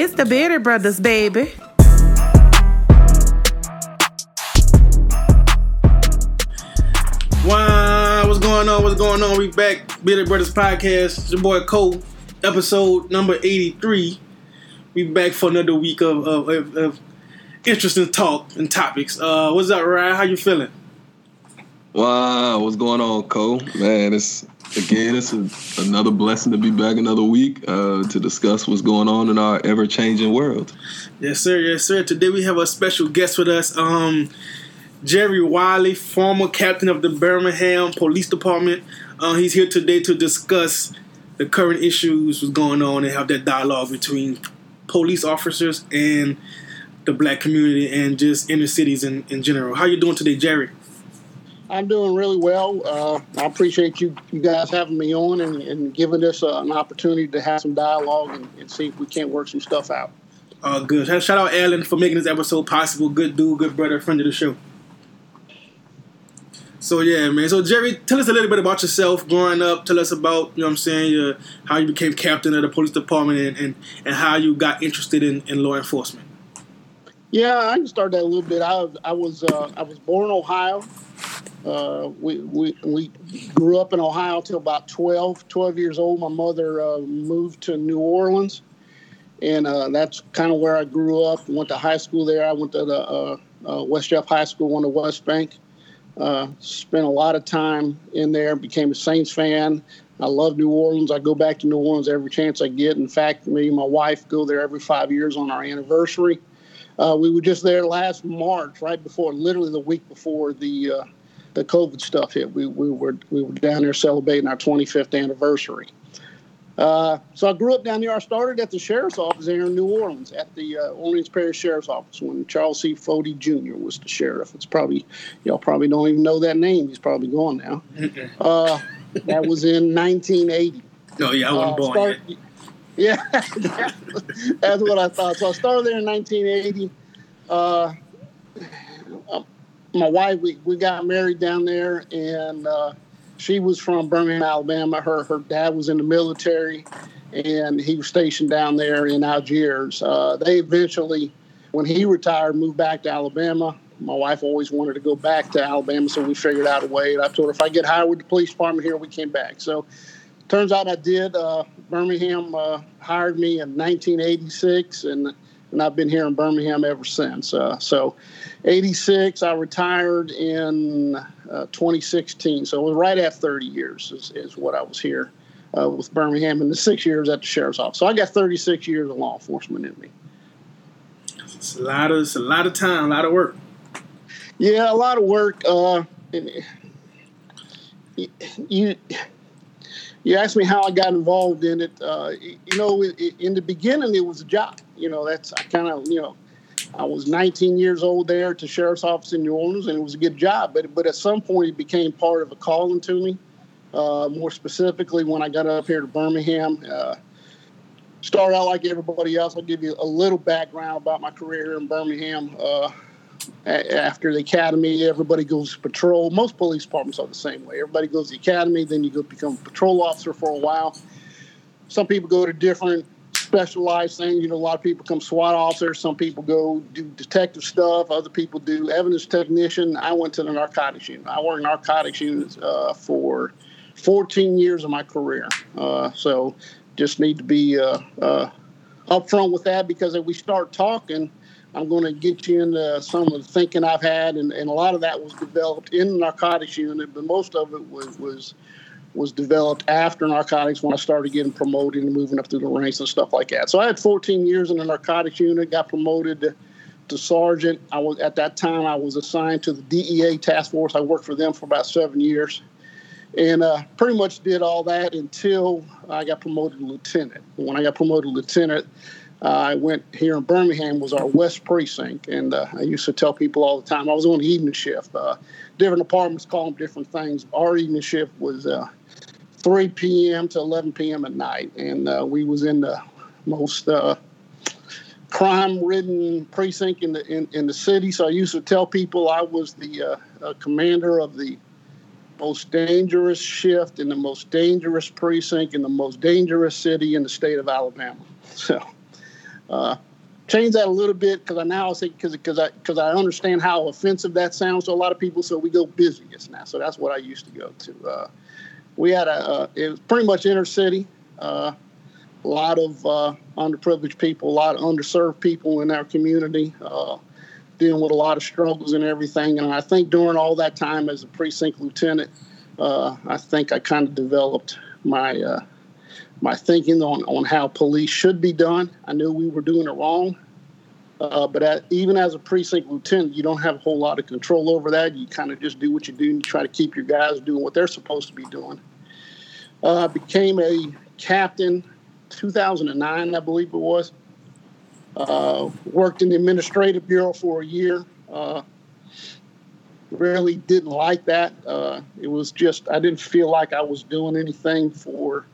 It's the Bearded Brothers, baby. Wow, what's going on? What's going on? We back, Bearded Brothers Podcast. It's your boy Cole, episode number 83. We back for another week of, of, of, of interesting talk and topics. Uh, what's up, Ryan? How you feeling? Wow, what's going on, Cole? Man, it's again, it's a, another blessing to be back another week uh, to discuss what's going on in our ever-changing world. Yes, sir. Yes, sir. Today we have a special guest with us, um, Jerry Wiley, former captain of the Birmingham Police Department. Uh, he's here today to discuss the current issues what's going on and have that dialogue between police officers and the black community and just inner cities in, in general. How you doing today, Jerry? I'm doing really well. Uh, I appreciate you, you guys having me on and, and giving us uh, an opportunity to have some dialogue and, and, see if we can't work some stuff out. Uh, good. Shout out Alan for making this episode possible. Good dude, good brother, friend of the show. So yeah, man. So Jerry, tell us a little bit about yourself growing up. Tell us about you know what I'm saying your, how you became captain of the police department and, and, and how you got interested in, in law enforcement. Yeah, I can start that a little bit. I I was uh, I was born in Ohio. Uh, we, we, we grew up in Ohio till about 12, 12 years old. My mother uh, moved to New Orleans, and uh, that's kind of where I grew up. Went to high school there. I went to the uh, uh, West Jeff High School, on the West Bank. Spent a lot of time in there. Became a Saints fan. I love New Orleans. I go back to New Orleans every chance I get. In fact, me and my wife go there every five years on our anniversary. we were just there last March, right before, literally the week before the the COVID stuff hit. We, we were we were down there celebrating our 25th anniversary. Uh, so I grew up down there. I started at the sheriff's office there in New Orleans, at the uh, Orleans Parish Sheriff's Office when Charles C. Foti Jr. was the sheriff. It's probably y'all probably don't even know that name. He's probably gone now. Uh, that was in 1980. Oh yeah, I wasn't uh, born start, yet. Yeah, that's what I thought. So I started there in 1980 my wife, we, we got married down there, and uh, she was from Birmingham, Alabama. Her her dad was in the military, and he was stationed down there in Algiers. Uh, they eventually, when he retired, moved back to Alabama. My wife always wanted to go back to Alabama, so we figured out a way. And I told her if I get hired with the police department here, we came back. So turns out I did. Uh, Birmingham uh, hired me in 1986, and and I've been here in Birmingham ever since. Uh, so, 86, I retired in uh, 2016. So, it was right at 30 years, is, is what I was here uh, with Birmingham, and the six years at the sheriff's office. So, I got 36 years of law enforcement in me. It's a lot of, it's a lot of time, a lot of work. Yeah, a lot of work. Uh, you you asked me how I got involved in it. Uh, you know, in the beginning, it was a job. You know, that's I kind of you know, I was 19 years old there the sheriff's office in New Orleans, and it was a good job. But but at some point, it became part of a calling to me. Uh, more specifically, when I got up here to Birmingham, uh, out like everybody else. I'll give you a little background about my career here in Birmingham. Uh, after the academy, everybody goes to patrol. Most police departments are the same way. Everybody goes to the academy, then you go become a patrol officer for a while. Some people go to different specialized things. You know, a lot of people become SWAT officers. Some people go do detective stuff. Other people do evidence technician. I went to the narcotics unit. I worked in narcotics units uh, for 14 years of my career. Uh, so just need to be uh, uh upfront with that because if we start talking, I'm going to get you into some of the thinking I've had, and, and a lot of that was developed in the narcotics unit, but most of it was was was developed after narcotics when I started getting promoted and moving up through the ranks and stuff like that. So I had 14 years in the narcotics unit, got promoted to, to sergeant. I was at that time I was assigned to the DEA task force. I worked for them for about seven years, and uh, pretty much did all that until I got promoted to lieutenant. When I got promoted to lieutenant, uh, I went here in Birmingham was our West Precinct, and uh, I used to tell people all the time I was on the evening shift. Uh, different departments call them different things. Our evening shift was uh, 3 p.m. to 11 p.m. at night, and uh, we was in the most uh, crime-ridden precinct in the in, in, the city. So I used to tell people I was the commander of the most dangerous shift in the most dangerous precinct in the most dangerous city in the state of Alabama. So Uh, change that a little bit because I now say because because I because I understand how offensive that sounds to a lot of people. So we go busiest now. So that's what I used to go to. We had a it was pretty much inner city. Uh, a lot of uh, underprivileged people, a lot of underserved people in our community, uh, dealing with a lot of struggles and everything. And I think during all that time as a precinct lieutenant, uh, I think I kind of developed my my thinking on, on how police should be done. I knew we were doing it wrong. Uh, but at, even as a precinct lieutenant, you don't have a whole lot of control over that. You kind of just do what you do and you try to keep your guys doing what they're supposed to be doing. Uh, became a captain 2009, I believe it was. Uh, worked in the administrative bureau for a year. Uh, really didn't like that. Uh, it was just I didn't feel like I was doing anything for,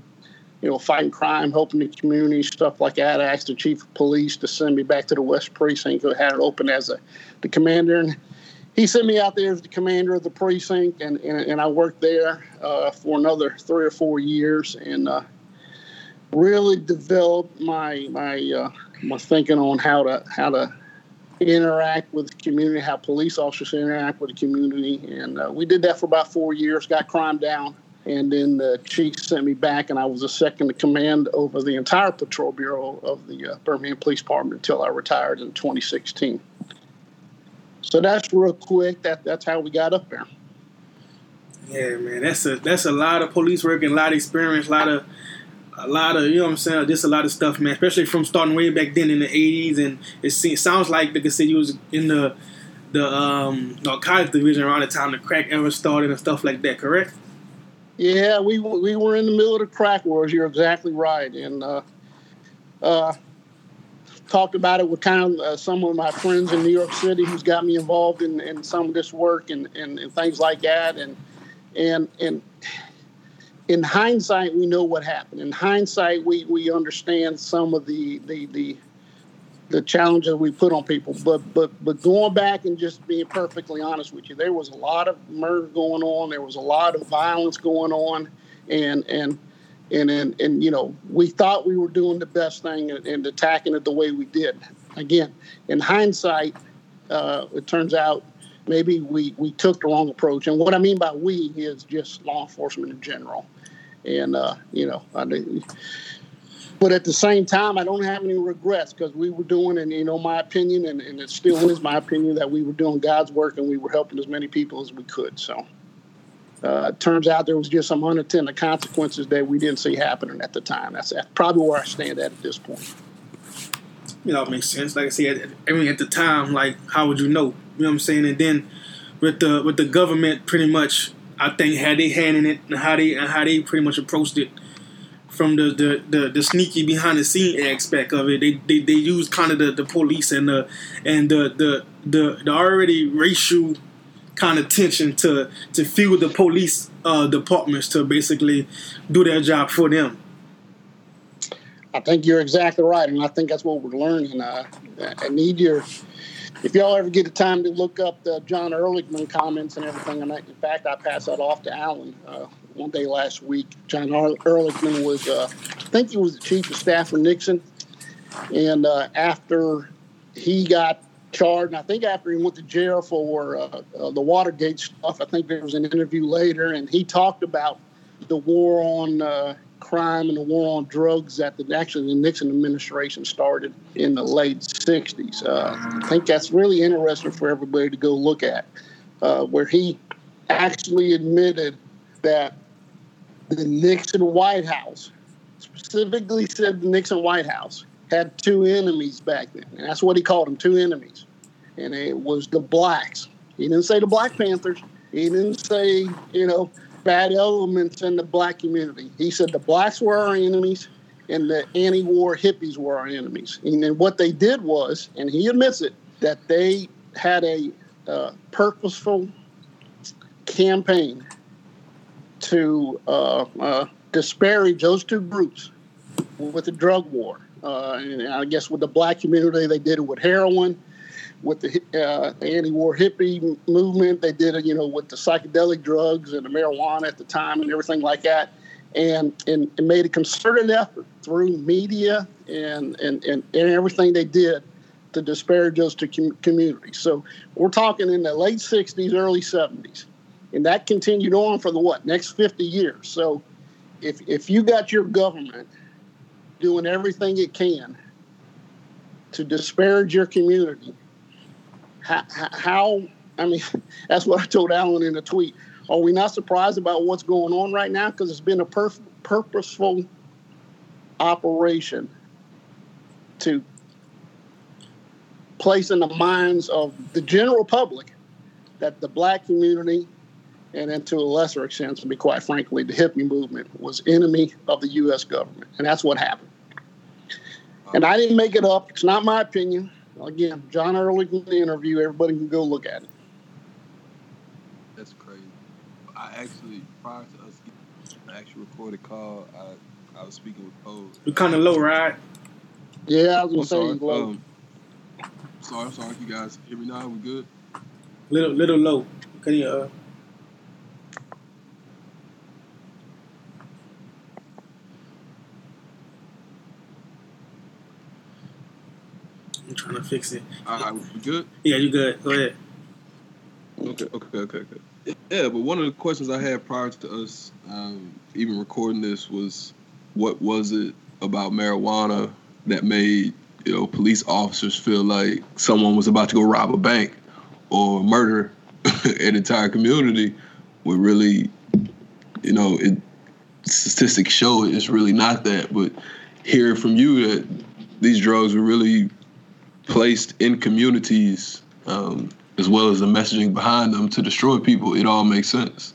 you know, fighting crime, helping the community, stuff like that. I asked the chief of police to send me back to the West Precinct, who had it open as a the commander, and he sent me out there as the commander of the precinct, and and, and I worked there uh, for another three or four years, and uh, really developed my my uh, my thinking on how to how to interact with the community, how police officers interact with the community, and uh, we did that for about four years. Got crime down, and then the chief sent me back, and I was a second in command over the entire patrol bureau of the uh, Birmingham Police Department until I retired in 2016. So that's real quick. That that's how we got up there. Yeah, man, that's a that's a lot of police work and a lot of experience, a lot of a lot of you know what I'm saying, just a lot of stuff, man. Especially from starting way back then in the '80s, and it, seems, sounds like said, you was in the the um, narcotics division around the time the crack ever started and stuff like that. Correct? Yeah, we we were in the middle of the crack wars. You're exactly right, and uh, uh, talked about it with kind of uh, some of my friends in New York City who's got me involved in, in some of this work and, and, and things like that, and and and in hindsight, we know what happened. In hindsight, we, we understand some of the, the, the, the challenges we put on people. But, but, but going back and just being perfectly honest with you, there was a lot of murder going on. There was a lot of violence going on. And, and, and, and, and you know, we thought we were doing the best thing and, and attacking it the way we did. Again, in hindsight, uh, it turns out maybe we, we took the wrong approach. And what I mean by we is just law enforcement in general. And, uh, you know, I, but at the same time, I don't have any regrets because we were doing, and you know, my opinion, and, and it still is my opinion that we were doing God's work and we were helping as many people as we could. So uh, turns out there was just some unintended consequences that we didn't see happening at the time. That's, that's probably where I stand at at this point. You know, it makes sense. Like I said, I mean, at the time, like, how would you know? You know what I'm saying? And then with the with the government, pretty much I think had they hand in it and how they and how they pretty much approached it from the the, the, the sneaky behind the scene aspect of it. They they, they used kind of the, the police and the and the the, the, the already racial kind of tension to to fuel the police uh, departments to basically do their job for them. I think you're exactly right, and I think that's what we're learning. Uh, I need your if y'all ever get the time to look up the John Ehrlichman comments and everything, and in fact, I pass that off to Alan uh, one day last week. John Ehrlichman was, uh, I think he was the chief of staff for Nixon, and uh, after he got charged, and I think after he went to jail for uh, uh, the Watergate stuff, I think there was an interview later, and he talked about the war on uh, crime and the war on drugs that the, actually the Nixon administration started in the late 60s. Uh, I think that's really interesting for everybody to go look at, where he actually admitted that the Nixon White House, specifically said the Nixon White House, had two enemies back then. And that's what he called them, two enemies. And it was the blacks. He didn't say the Black Panthers. He didn't say, you know, bad elements in the black community. He said the blacks were our enemies and the anti-war hippies were our enemies. And then what they did was, and he admits it, that they had a uh, purposeful campaign to uh, uh, disparage those two groups with the drug war. Uh, and I guess with the black community, they did it with heroin with the uh, anti-war hippie movement. They did it, you know, with the psychedelic drugs and the marijuana at the time and everything like that. And, and, and made a concerted effort through media, and, and, and, and everything they did to disparage us to com- community. So we're talking in the late 60s, early 70s. And that continued on for the what, next 50 years. So if, if you got your government doing everything it can to disparage your community, how, how I mean, that's what I told Alan in a tweet. Are we not surprised about what's going on right now? Because it's been a perf- purposeful operation to place in the minds of the general public that the black community, and then to a lesser extent, to be quite frankly, the hippie movement was enemy of the U.S. government, and that's what happened. And I didn't make it up. It's not my opinion. Again, John Ehrlich interview. Everybody can go look at it. That's crazy. I actually, prior to us getting the actual recorded call, I, I was speaking with Cole. You're kind of low, right? Yeah, I was gonna say sorry. low. Um, sorry, I'm sorry. You guys hear me now? We good? Little, little low. Can you? Uh, I'm trying to fix it. All right, we good? Yeah, you good? Go ahead. Okay, okay, okay, okay. Yeah, but one of the questions I had prior to us um, even recording this was, what was it about marijuana that made you know police officers feel like someone was about to go rob a bank or murder an entire community? When really, you know, it statistics show it's really not that. But hearing from you that these drugs were really placed in communities. Um, as well as the messaging behind them to destroy people, it all makes sense.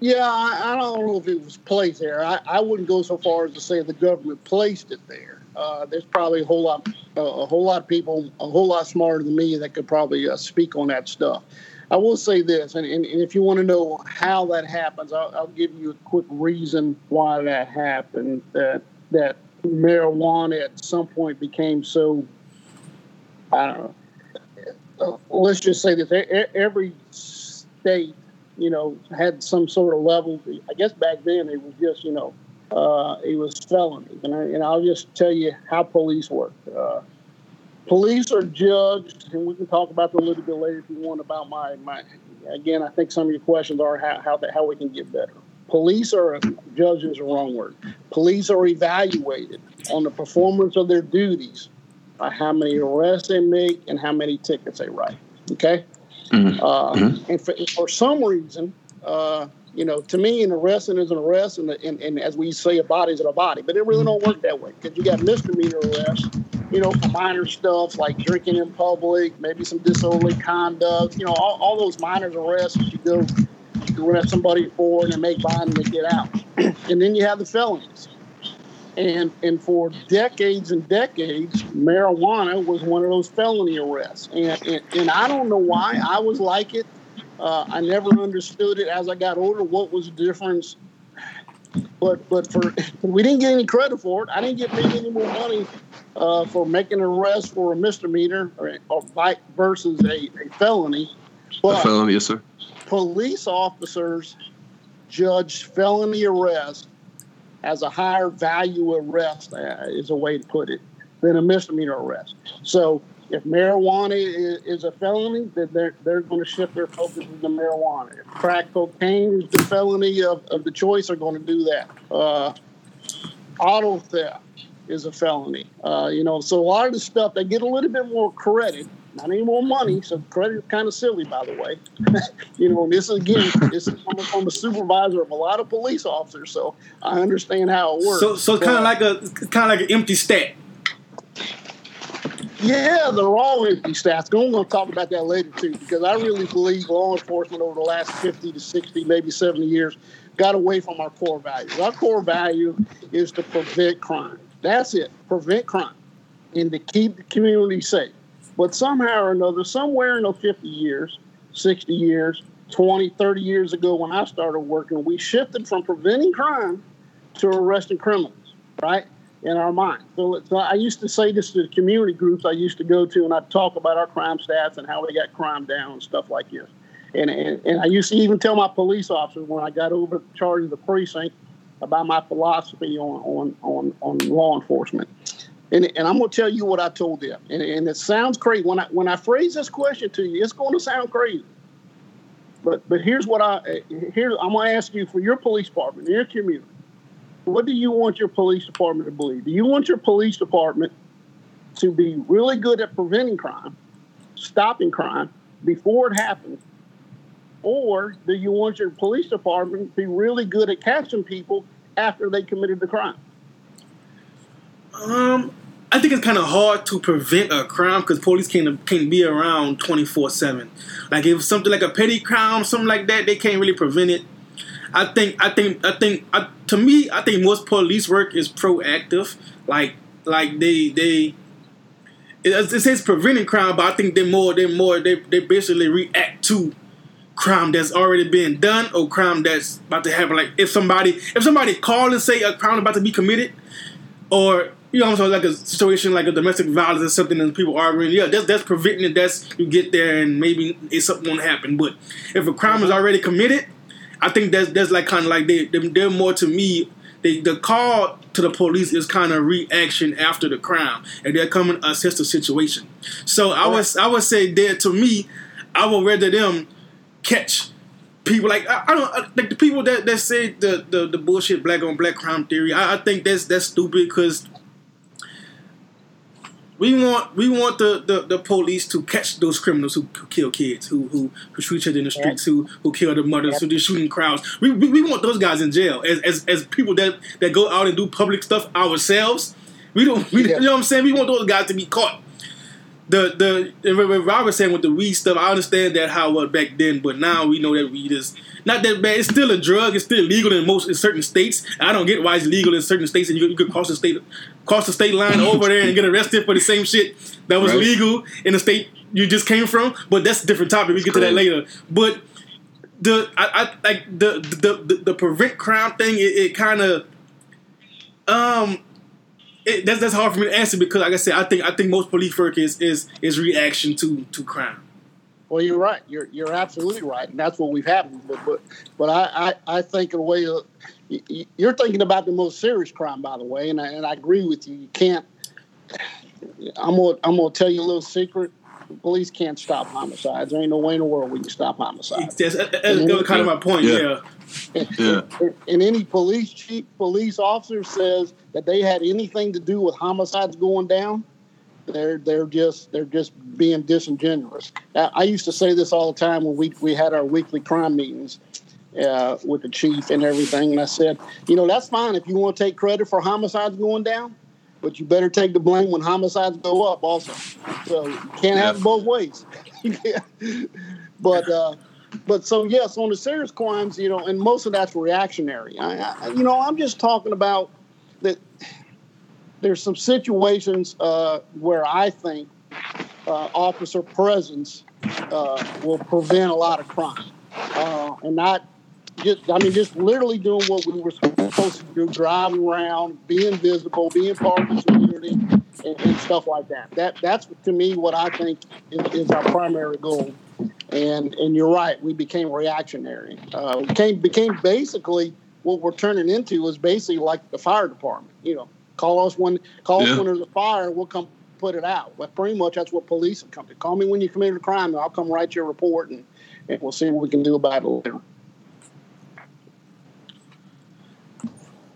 Yeah, I, I don't know if it was placed there. I, I wouldn't go so far as to say the government placed it there. Uh, there's probably a whole lot, uh, a whole lot of people, a whole lot smarter than me that could probably uh, speak on that stuff. I will say this, and, and, and if you want to know how that happens, I'll, I'll give you a quick reason why that happened. That that marijuana at some point became so, I don't know. Let's just say this: every state you know, had some sort of level. I guess back then it was just, you know, uh, it was felony. And, I, and I'll just tell you how police work. Uh, police are judged, and we can talk about that a little bit later if you want about my, my again, I think some of your questions are how, how, that, how we can get better. Police are, judged is the wrong word. Police are evaluated on the performance of their duties by how many arrests they make and how many tickets they write. Okay? Mm-hmm. Uh, Mhm. And for, for some reason, uh, you know, to me, an arrest is an arrest, and, and, and as we say, a body is a body. But it really don't work that way because you got misdemeanor arrests, you know, for minor stuff like drinking in public, maybe some disorderly conduct, you know, all, all those minor arrests that you go you arrest somebody for and they make bond and they get out. and then you have the felonies. And and for decades and decades, marijuana was one of those felony arrests. And and, and I don't know why I was like it. Uh, I never understood it as I got older. What was the difference? But but for we didn't get any credit for it. I didn't get paid any more money uh, for making an arrest for a misdemeanor or, or versus a, a felony. A felony, yes, sir. police officers judge felony arrest as a higher value arrest, uh, is a way to put it, than a misdemeanor arrest. So if marijuana is, is a felony, then they're, they're going to shift their focus to marijuana. If crack cocaine is the felony of, of the choice, they're going to do that. Uh, auto theft is a felony. Uh, you know, so a lot of the stuff, they get a little bit more credit, not any more money. So credit is kind of silly, by the way. you know, and this is again, this is coming from a supervisor of a lot of police officers, so I understand how it works. So, so kind of like a kind of like an empty stat. Yeah, they're all empty stats. I'm going to talk about that later too, because I really believe law enforcement over the last 50 to 60, maybe 70 years, got away from our core values. Our core value is to prevent crime. That's it, prevent crime, and to keep the community safe. But somehow or another, somewhere in those 50 years, 60 years, 20, 30 years ago when I started working, we shifted from preventing crime to arresting criminals, right? In our mind. So, so I used to say this to the community groups I used to go to, and I'd talk about our crime stats and how we got crime down and stuff like this. And, and, and I used to even tell my police officers when I got over charge of the precinct, about my philosophy on on on, on law enforcement. And, and I'm going to tell you what I told them. And, and it sounds crazy when I when I phrase this question to you. It's going to sound crazy. But but here's what I here I'm going to ask you for your police department, your community. What do you want your police department to believe? Do you want your police department to be really good at preventing crime, stopping crime before it happens, or do you want your police department to be really good at catching people after they committed the crime? Um, I think it's kind of hard to prevent a crime because police can't can be around twenty four seven. Like if something like a petty crime, something like that, they can't really prevent it. I think I think I think I, to me, I think most police work is proactive. Like like they they it, it says preventing crime, but I think they're more they're more they they basically react to crime that's already been done or crime that's about to happen. Like if somebody if somebody call and say a crime about to be committed, or you know, so like a situation like a domestic violence or something, and people arguing. Yeah, that's that's preventing it. That's you get there and maybe it's something won't happen. But if a crime is uh-huh. already committed, I think that's that's like kind of like they they're more to me. They, the call to the police is kind of reaction after the crime, and they're coming to assess the situation. So I was I would say that to me, I would rather them catch people like I, I don't like the people that, that say the, the, the bullshit black on black crime theory. I, I think that's that's stupid because we want we want the, the, the police to catch those criminals who, who kill kids, who who, who shoot each other in the streets, yep. who who kill their mothers, yep. who do shooting crowds. We, we, we want those guys in jail as, as as people that that go out and do public stuff ourselves. We don't we, yep. you know what I'm saying. We want those guys to be caught. The the what Rob was saying with the weed stuff, I understand that how it back then, but now we know that weed is not that bad. It's still a drug. It's still legal in most in certain states. I don't get why it's legal in certain states, and you, you could cross the state cross the state line over there and get arrested for the same shit that was right. legal in the state you just came from. But that's a different topic. We get to that later. But the I, I like the the, the the prevent crime thing. It, it kind of um. It, that's that's hard for me to answer because, like I said, I think I think most police work is is is reaction to to crime. Well, you're right. You're you're absolutely right, and that's what we've had. But but but I I, I think in a way uh, you're thinking about the most serious crime, by the way, and I, and I agree with you. You can't. I'm gonna I'm gonna tell you a little secret. The police can't stop homicides. There ain't no way in the world we can stop homicides. That's, that's, that's kind of my point. Yeah. yeah. Yeah. And, and any police chief, police officer says that they had anything to do with homicides going down, they're they're just they're just being disingenuous. I used to say this all the time when we we had our weekly crime meetings uh, with the chief and everything, and I said, you know, that's fine if you want to take credit for homicides going down, but you better take the blame when homicides go up also. So you can't have it both ways. but uh, but so yes, on the serious crimes, you know, and most of that's reactionary. I, I, you know, I'm just talking about that there's some situations uh, where I think uh, officer presence uh, will prevent a lot of crime, uh, and not just I mean just literally doing what we were supposed to do, driving around, being visible, being part of the community, and, and stuff like that. That that's to me what I think is, is our primary goal. And and you're right, we became reactionary. Uh, became became basically what we're turning into is basically like the fire department. You know, Call us when call yeah. us when there's a fire. We'll come put it out. But pretty much that's what police have come to. Call me when you committed a crime, and I'll come write your report, and, and we'll see what we can do about it later.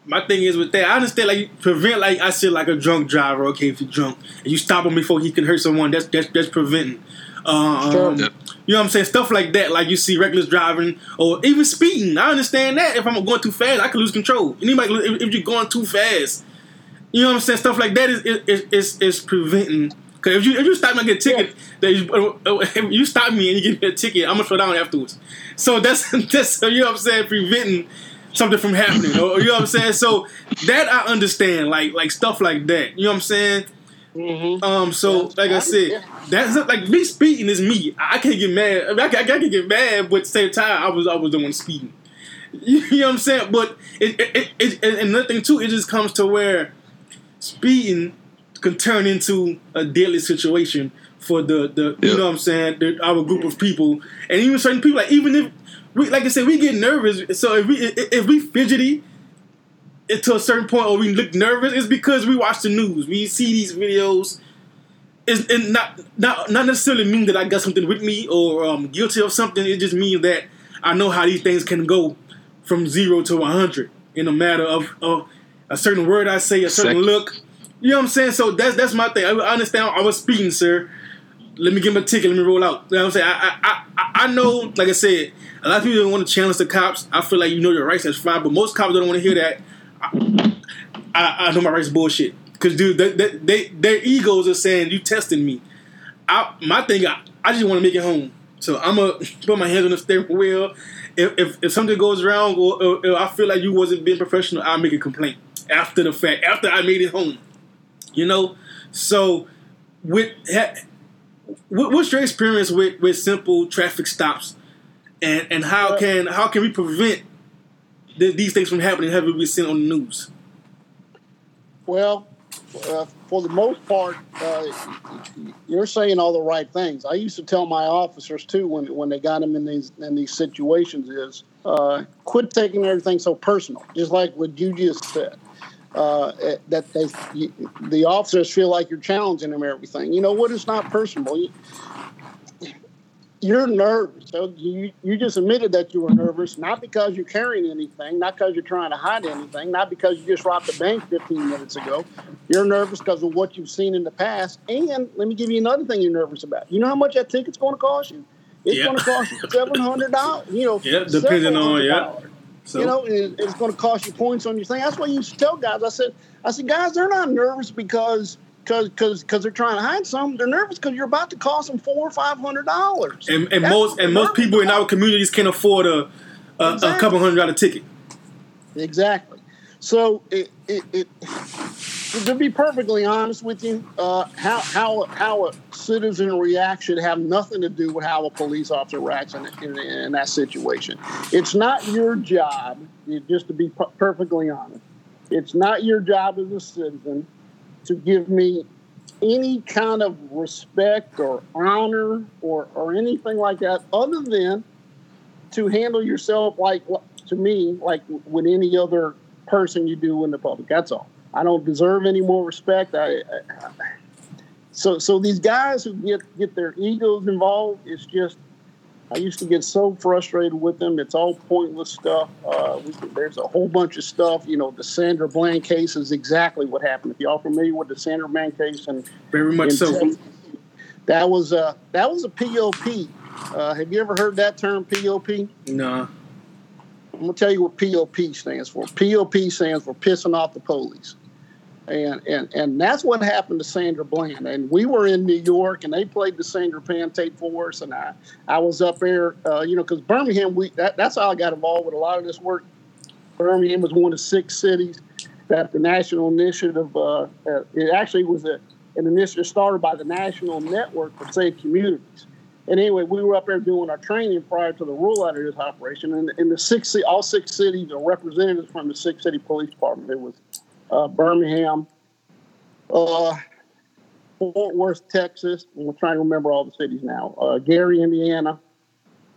My thing is with that, I understand like prevent like I said like a drunk driver. Okay, if you're drunk and you stop him before he can hurt someone, that's that's that's preventing. Um, sure. You know what I'm saying? Stuff like that, like you see reckless driving or even speeding. I understand that. If I'm going too fast, I can lose control. Anybody, if, if you're going too fast, you know what I'm saying? Stuff like that is is is, is preventing. Because if you if you stop me and get a ticket, yeah. that you, uh, uh, if you stop me and you give me a ticket, I'm gonna throw down afterwards. So that's that's you know what I'm saying, preventing something from happening. Or, you know what I'm saying? So that I understand, like like stuff like that. You know what I'm saying? Mm-hmm. Um. So like I said, that's like me speeding is me. I can't get mad. I, mean, I, can, I can get mad, but at the same time, I was I was the one speeding. You know what I'm saying? But it, it, it, it and another thing too, it just comes to where speeding can turn into a deadly situation for the the you know what I'm saying the, our group of people and even certain people like even if we like I said we get nervous so if we if we fidgety it to a certain point or we look nervous, it's because we watch the news. We see these videos. It's and not not not necessarily mean that I got something with me or um, guilty of something. It just means that I know how these things can go from zero to one hundred in a matter of, of a certain word I say, a certain Second. look. You know what I'm saying? So that's that's my thing. I, I understand. I was speeding, sir. Let me get my ticket. Let me roll out. You know what I'm saying? I, I, I, I know, like I said, a lot of people don't want to challenge the cops. I feel like you know your rights. That's fine, but most cops don't want to hear that. I, I, I know my rights bullshit. Cause dude, they, they, they, their egos are saying you testing me. I, my thing, I, I just want to make it home. So I'm gonna put my hands on the steering wheel. If, if, if something goes wrong or, or, or I feel like you wasn't being professional, I'll make a complaint after the fact, after I made it home. You know, so with ha- what, what's your experience with, with simple traffic stops, and and how can how can we prevent th- these things from happening? Have we seen on the news? Well, uh, for the most part, uh, you're saying all the right things. I used to tell my officers too when when they got them in these in these situations is uh, quit taking everything so personal. Just like what you just said, uh, eh, that they you, the officers feel like you're challenging them everything. You know what? It's not personal. You, you're nervous. So you you just admitted that you were nervous, not because you're carrying anything, not because you're trying to hide anything, not because you just robbed the bank 15 minutes ago. You're nervous because of what you've seen in the past. And let me give you another thing you're nervous about. You know how much that ticket's going to cost you? It's Yeah. going to cost you seven hundred dollars. You know, Yeah, depending on- yeah. So You know, it's going to cost you points on your thing. That's why you used to tell guys. I said, I said, guys, they're not nervous because because because because they're trying to hide something. They're nervous because you're about to cost them four or five hundred dollars. and, and most and most people in our communities can't afford a a, a couple hundred dollar ticket. Exactly. So it, it, it to be perfectly honest with you, uh, how how how a citizen reacts should have nothing to do with how a police officer reacts in, in, in that situation. It's not your job. Just to be perfectly honest, it's not your job as a citizen to give me any kind of respect or honor or or anything like that, other than to handle yourself like to me like with any other person you do in the public. That's all. I don't deserve any more respect. I, I, so so these guys who get get their egos involved, it's just I used to get so frustrated with them. It's all pointless stuff. Uh, we, there's a whole bunch of stuff. You know, the Sandra Bland case is exactly what happened. If y'all familiar with the Sandra Bland case and Very much in so. That was a that was a POP. Uh, have you ever heard that term POP? No. I'm gonna tell you what POP stands for. POP stands for pissing off the police, and and and that's what happened to Sandra Bland. And we were in New York, and they played the Sandra Bland tape for us, and I I was up there, uh, you know, because Birmingham, we that, that's how I got involved with a lot of this work. Birmingham was one of six cities that the national initiative. Uh, uh, it actually was a, an initiative started by the National Network for Safe Communities. And anyway, we were up there doing our training prior to the rollout of this operation. And in the six, all six cities are representatives from the six city police department. It was uh, Birmingham, uh, Fort Worth, Texas. I'm trying to remember all the cities now. Uh, Gary, Indiana.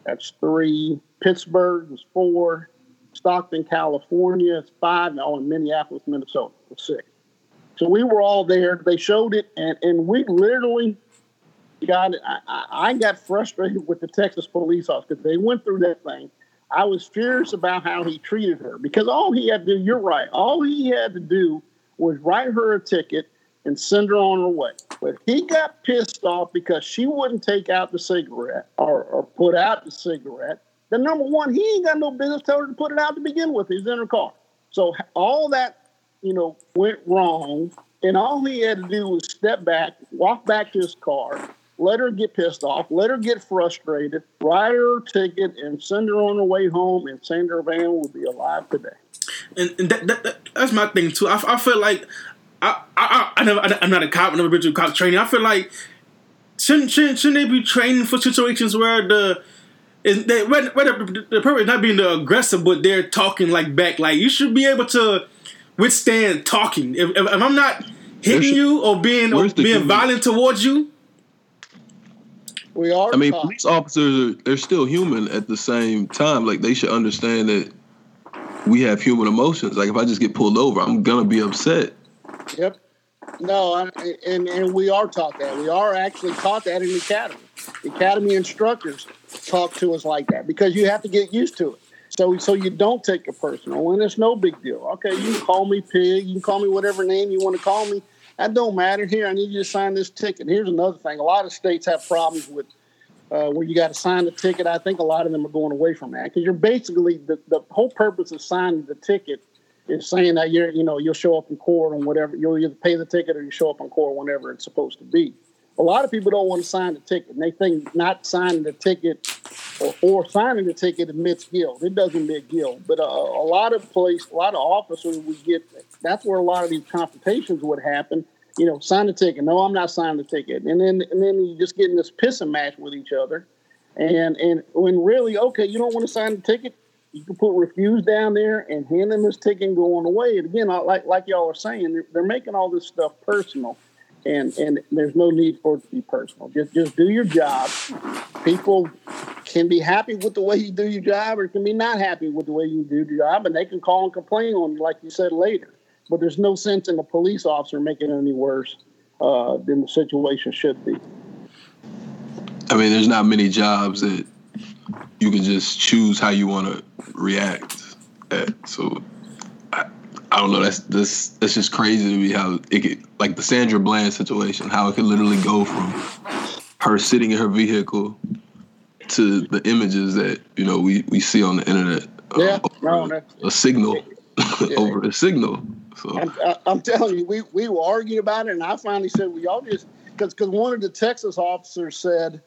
That's three. Pittsburgh was four. Stockton, California. It's five. Oh, and Minneapolis, Minnesota was six. So we were all there. They showed it, and, and we literally got it. I, I I got frustrated with the Texas police officer because they went through that thing. I was furious about how he treated her because all he had to do, you're right, all he had to do was write her a ticket and send her on her way. But he got pissed off because she wouldn't take out the cigarette or, or put out the cigarette. Then, number one, he ain't got no business telling her to put it out to begin with. He's in her car. So all that, you know, went wrong. And all he had to do was step back, walk back to his car, let her get pissed off, let her get frustrated, write her a ticket, and send her on her way home. And Sandra Bland will be alive today. and, and that, that, that, that's my thing too. I, I feel like I, I, I, I never, I, am not a cop. I've never been to cop training. I feel like shouldn't, shouldn't, shouldn't they be training for situations where the is they, where, where the, the person is not being the aggressor, but they're talking like back. Like you should be able to withstand talking. If, if, if I'm not hitting Where's- you or being or being human- violent towards you, We are. I mean, taught- police officers are they're still human at the same time. Like they should understand that we have human emotions. Like if I just get pulled over, I'm gonna be upset. Yep. No, I, and and we are taught that. We are actually taught that in the academy. The academy instructors talk to us like that because you have to get used to it. So so you don't take it personal, and it's no big deal. Okay, you can call me pig, you can call me whatever name you want to call me. That don't matter. Here, I need you to sign this ticket. Here's another thing. A lot of states have problems with uh, where you got to sign the ticket. I think a lot of them are going away from that because you're basically the, the whole purpose of signing the ticket is saying that you're you know you'll show up in court on whatever you'll either pay the ticket or you show up in court whenever it's supposed to be. A lot of people don't want to sign the ticket. And they think not signing the ticket or, or signing the ticket admits guilt. It doesn't admit guilt. But uh, a lot of place, a lot of officers we get. That's where a lot of these confrontations would happen you know, sign the ticket. No, I'm not signing the ticket. And then and then you just get in this pissing match with each other. And and when really, okay, you don't want to sign the ticket, you can put refuse down there and hand them this ticket and go on the way. And again, like like y'all are saying, they're, they're making all this stuff personal. And and there's no need for it to be personal. Just just do your job. People can be happy with the way you do your job, or can be not happy with the way you do your job, and they can call and complain on you, like you said later but there's no sense in the police officer making it any worse uh, than the situation should be. I mean, there's not many jobs that you can just choose how you want to react at. So I, I don't know. That's this. That's just crazy to me how it could, like the Sandra Bland situation, how it could literally go from her sitting in her vehicle to the images that you know we, we see on the internet. Uh, yeah, no, a signal yeah. over a signal. So. I'm, I'm, telling you, we, we were arguing about it, and I finally said, "We all just because because one of the Texas officers said,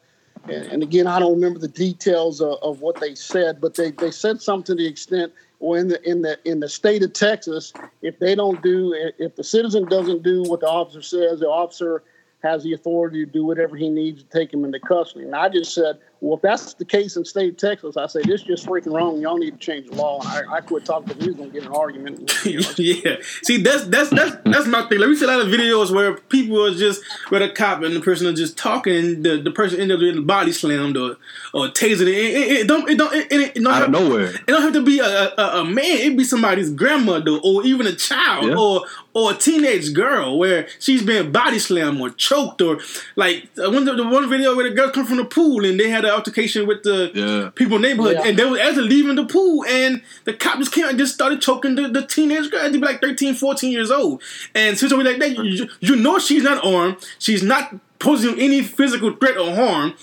and, and again, I don't remember the details of, of, what they said, but they, they said something to the extent, well, in the in the in the state of Texas, if they don't do, if the citizen doesn't do what the officer says, the officer has the authority to do whatever he needs to take him into custody. And I just said, well, if that's the case in state of Texas, I say this is just freaking wrong. Y'all need to change the law. And I, I quit talking because we was gonna get an argument. yeah. See, that's that's that's that's my thing. Like we see a lot of videos where people are just where the cop and the person are just talking, and the, the person ends up getting body slammed or or tasered. It, it, it don't it don't it, it, it don't out have, of nowhere. It don't have to be a, a, a man. It be somebody's grandmother or even a child yeah. or or a teenage girl where she's been body slammed or choked or like uh, one the, the one video where the girl come from the pool and they had an altercation with the yeah. people in the neighborhood yeah. and they were actually leaving the pool and the cop just came and just started choking the, the teenage girl. They'd be like 13, 14 years old. And so like that, you, you know she's not armed. She's not posing any physical threat or harm.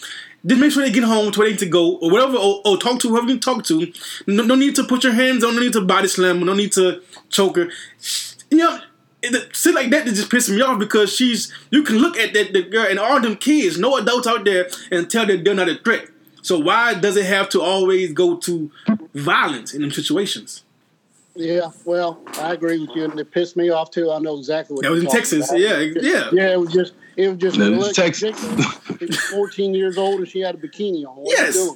Just make sure they get home to where they need to go, or whatever, or, or talk to whoever you talk to. No, no, need to put your hands on, no need to body slam, no need to choke her. You know, it, shit like that that just pisses me off because she's you can look at that the girl and all them kids, no adults out there, and tell that they're not a threat. So why does it have to always go to violence in them situations? Yeah, well, I agree with you, and it pissed me off too. I know exactly what. That was in Texas. About. Yeah, yeah, yeah. It was just, it was just. No, Texas. She was 14 years old and she had a bikini on. What yes.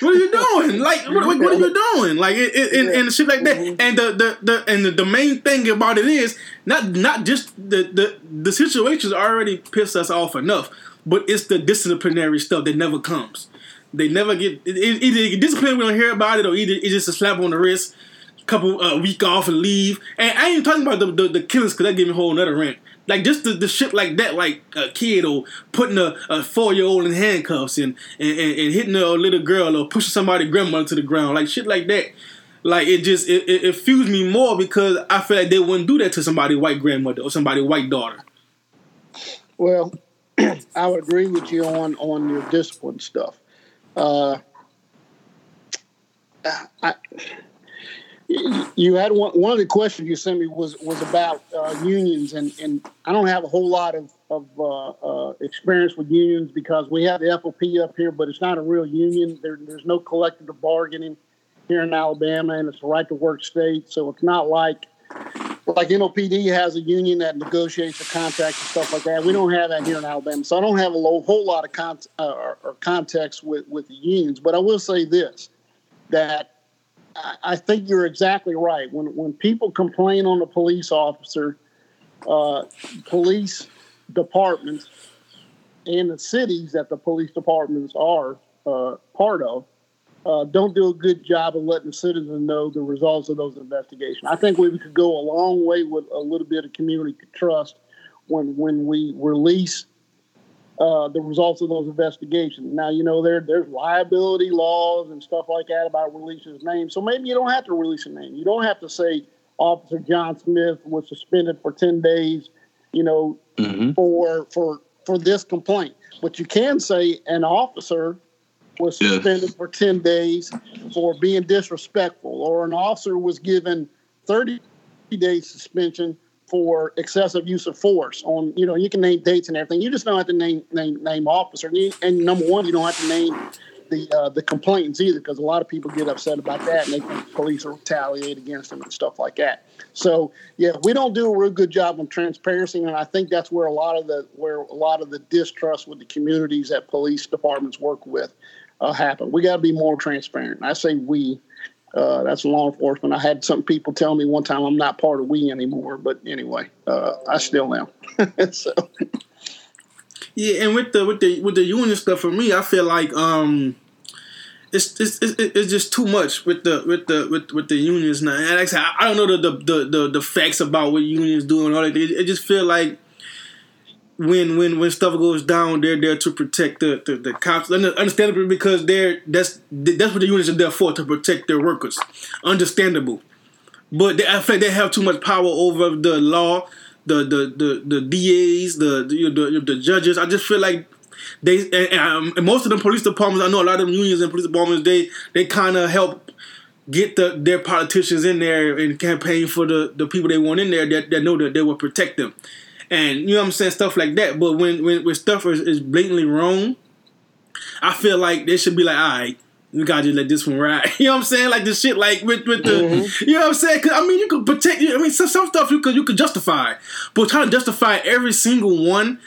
What are you doing? Like, what, what, what are you doing? Like, it, it, and, and shit like that. And the, the, the and the, the main thing about it is not not just the the the situations already piss us off enough, but it's the disciplinary stuff that never comes. They never get either get disciplined. We don't hear about it, or either it's just a slap on the wrist, couple uh, week off and leave. And I ain't talking about the the, the killings because that gave me a whole another rant. Like just the, the shit like that, like a kid or putting a, a four year old in handcuffs and, and, and, hitting a little girl or pushing somebody grandmother to the ground, like shit like that. Like it just it, it, it fuels me more because I feel like they wouldn't do that to somebody white grandmother or somebody white daughter. Well, I would agree with you on on your discipline stuff. Uh, I, you had one, one of the questions you sent me was was about uh, unions, and, and I don't have a whole lot of, of uh, uh, experience with unions because we have the FOP up here, but it's not a real union. There, there's no collective bargaining here in Alabama, and it's a right to work state, so it's not like like NOPD has a union that negotiates a contract and stuff like that. We don't have that here in Alabama, so I don't have a low, whole lot of con- uh, or, or context with with the unions. But I will say this that I think you're exactly right. When when people complain on a police officer, uh, police departments and the cities that the police departments are uh, part of uh, don't do a good job of letting citizens know the results of those investigations. I think we could go a long way with a little bit of community trust when when we release uh, the results of those investigations. Now, you know, there there's liability laws and stuff like that about releasing his name. So maybe you don't have to release a name. You don't have to say Officer John Smith was suspended for 10 days, you know, mm-hmm. for for for this complaint. But you can say an officer was suspended for 10 days for being disrespectful, or an officer was given 30 days suspension for excessive use of force on you know you can name dates and everything. You just don't have to name name name officer. And, you, and number one you don't have to name the uh, the complainants either because a lot of people get upset about that and they think police retaliate against them and stuff like that. So yeah we don't do a real good job on transparency and i think that's where a lot of the where a lot of the distrust with the communities that police departments work with uh, happen. We got to be more transparent. I say we uh, that's law enforcement. I had some people tell me one time I'm not part of we anymore, but anyway, uh, I still am. so. Yeah, and with the with the with the union stuff for me, I feel like um, it's it's it's, just too much with the with the with, with the unions now. And like I, said, I don't know the the, the the facts about what unions do and all that. It, it just feel like when when when stuff goes down, they're there to protect the the, the cops. Understandable because they're that's that's what the unions are there for to protect their workers. Understandable, but they, I feel like they have too much power over the law, the the the, the DAs, the the, the the judges. I just feel like they and, and, most of the police departments. I know a lot of them unions and police departments. They they kind of help get the their politicians in there and campaign for the the people they want in there that, that know that they will protect them and you know what I'm saying, stuff like that. But when when, when stuff is, is blatantly wrong, I feel like they should be like, all right, we gotta just let this one ride. You know what I'm saying? Like the shit, like with with the, mm-hmm. you know what I'm saying? Cause I mean, you could protect. I mean, some some stuff you could you could justify, but trying to justify every single one,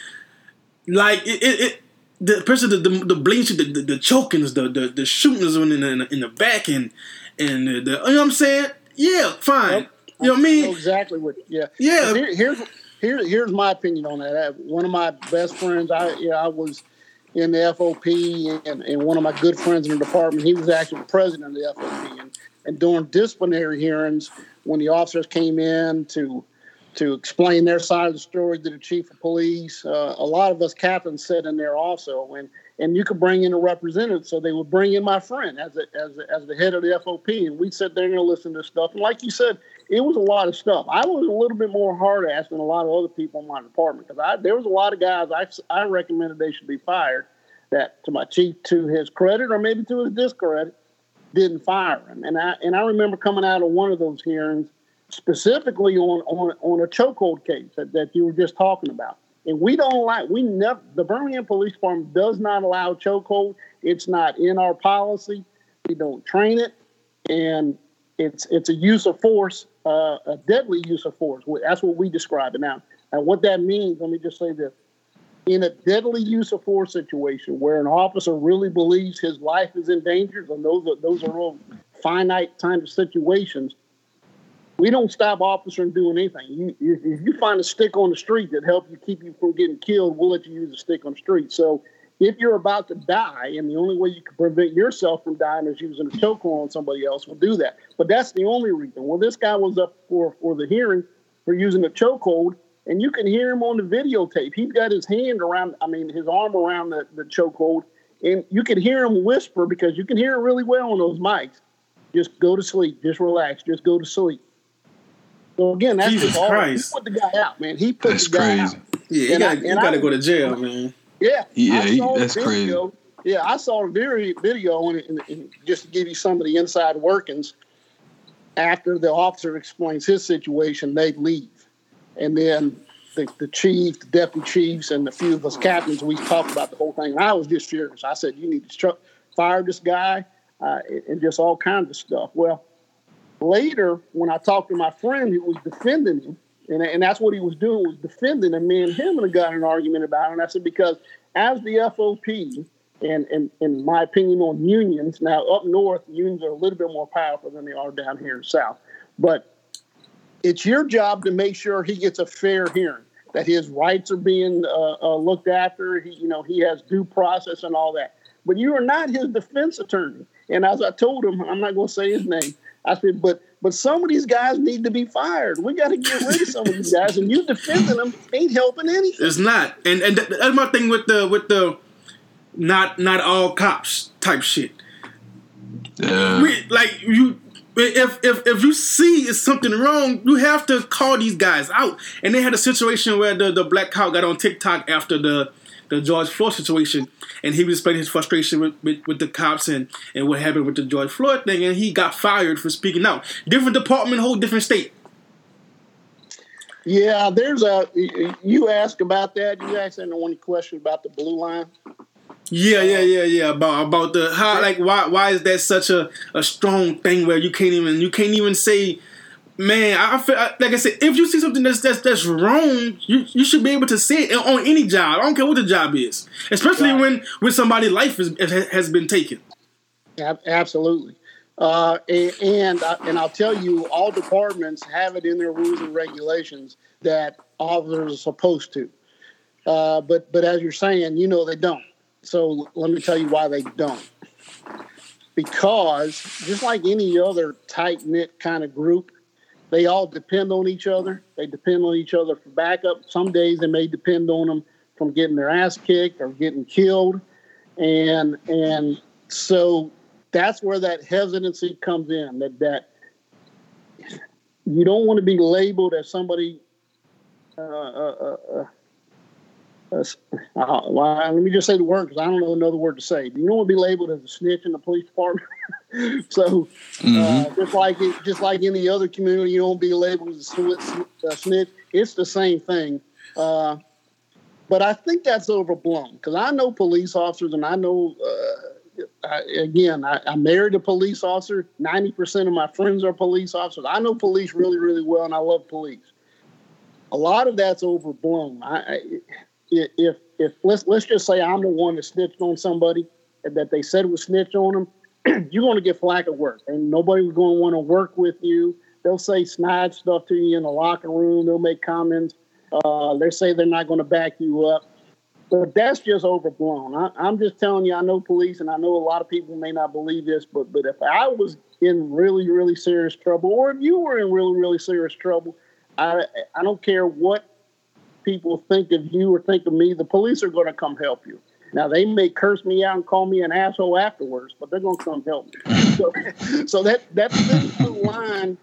like it, it, it the person, the the, the bleaching, the, the, the chokings, the the, the shootings in the in the back, and and the, the, you know what I'm saying? Yeah, fine. Yep. You know what I mean? exactly what. Yeah. Yeah. Here, here's here, here's my opinion on that. One of my best friends, I yeah, I was in the FOP, and, and one of my good friends in the department, he was actually president of the FOP. And, and during disciplinary hearings, when the officers came in to to explain their side of the story to the chief of police, uh, a lot of us captains sat in there also, and and you could bring in a representative. So they would bring in my friend as a, as a, as the head of the FOP, and we sit there and listen to stuff. And like you said, it was a lot of stuff. I was a little bit more hard ass than a lot of other people in my department because I there was a lot of guys I, I recommended they should be fired that to my chief to his credit or maybe to his discredit didn't fire him. And I and I remember coming out of one of those hearings specifically on on, on a chokehold case that, that you were just talking about. And we don't like we never the Birmingham Police Department does not allow chokehold. It's not in our policy. We don't train it, and it's it's a use of force uh, a deadly use of force. That's what we describe it now. And what that means, let me just say this. In a deadly use of force situation where an officer really believes his life is in danger, and those are, those are all finite of situations, we don't stop officer from doing anything. You, if you find a stick on the street that helps you keep you from getting killed, we'll let you use a stick on the street. So if you're about to die and the only way you can prevent yourself from dying is using a chokehold on somebody else, we'll do that. But that's the only reason. Well, this guy was up for, for the hearing for using a chokehold, and you can hear him on the videotape. He's got his hand around, I mean, his arm around the, the chokehold, and you can hear him whisper because you can hear it really well on those mics. Just go to sleep. Just relax. Just go to sleep. So again, that's Jesus all. Christ. He put the guy out, man. He put that's the guy crazy. out. Yeah, you gotta, you gotta go to jail, man. Yeah, yeah, he, that's video. crazy. Yeah, I saw a very video, and, and, and, just to give you some of the inside workings. After the officer explains his situation, they leave, and then the, the chief, the deputy chiefs, and a few of us captains, we talked about the whole thing. And I was just furious. I said, "You need to tr- fire this guy," uh, and just all kinds of stuff. Well, later when I talked to my friend who was defending him, and, and that's what he was doing was defending and me and him and got an argument about it. And I said, because as the FOP, and, and in my opinion on unions, now up north, unions are a little bit more powerful than they are down here in south. But it's your job to make sure he gets a fair hearing, that his rights are being uh, uh, looked after. He, you know, he has due process and all that. but you are not his defense attorney. And as I told him, I'm not going to say his name. I said, but but some of these guys need to be fired. We got to get rid of some of these guys, and you defending them ain't helping anything. It's not, and and that's my thing with the with the not not all cops type shit. Yeah. We, like you, if if if you see is something wrong, you have to call these guys out. And they had a situation where the the black cop got on TikTok after the the George Floyd situation, and he was explaining his frustration with, with, with, the cops and, and what happened with the George Floyd thing, and he got fired for speaking out. Different department, whole different state. Yeah, there's a. You asked about that. You asked anyone question about the blue line. Yeah, yeah, um, yeah, yeah. About about the how like why why is that such a, a strong thing where you can't even you can't even say, man. I feel like I said if you see something that's that's that's wrong, you you should be able to say it on any job. I don't care what the job is, especially right. when when somebody's life is, has been taken. Absolutely. Uh, and and I'll tell you, all departments have it in their rules and regulations that officers are supposed to. Uh, but but as you're saying, you know they don't. So let me tell you why they don't. Because just like any other tight knit kind of group, they all depend on each other. They depend on each other for backup. Some days they may depend on them from getting their ass kicked or getting killed, and and so that's where that hesitancy comes in. That that you don't want to be labeled as somebody. Uh, uh, uh, uh well, let me just say the word because I don't know another word to say. You don't want to be labeled as a snitch in the police department. so, uh, mm-hmm. uh, just like it, just like any other community, you don't be labeled as a snitch. It's the same thing. Uh, but I think that's overblown because I know police officers, and I know. Uh, I, again, I, I married a police officer. Ninety percent of my friends are police officers. I know police really, really well, and I love police a lot of that's overblown. I, if if let's let's just say I'm the one that snitched on somebody that they said was snitch on them, you're going to get flack at work, and nobody nobody's going to want to work with you. They'll say snide stuff to you in the locker room. They'll make comments. Uh, they say they're not going to back you up, but that's just overblown. I, I'm just telling you. I know police, and I know a lot of people may not believe this, but but if I was in really really serious trouble, or if you were in really really serious trouble, I I don't care what people think of you or think of me, the police are going to come help you. Now they may curse me out and call me an asshole afterwards, but they're going to come help me. So, so that that line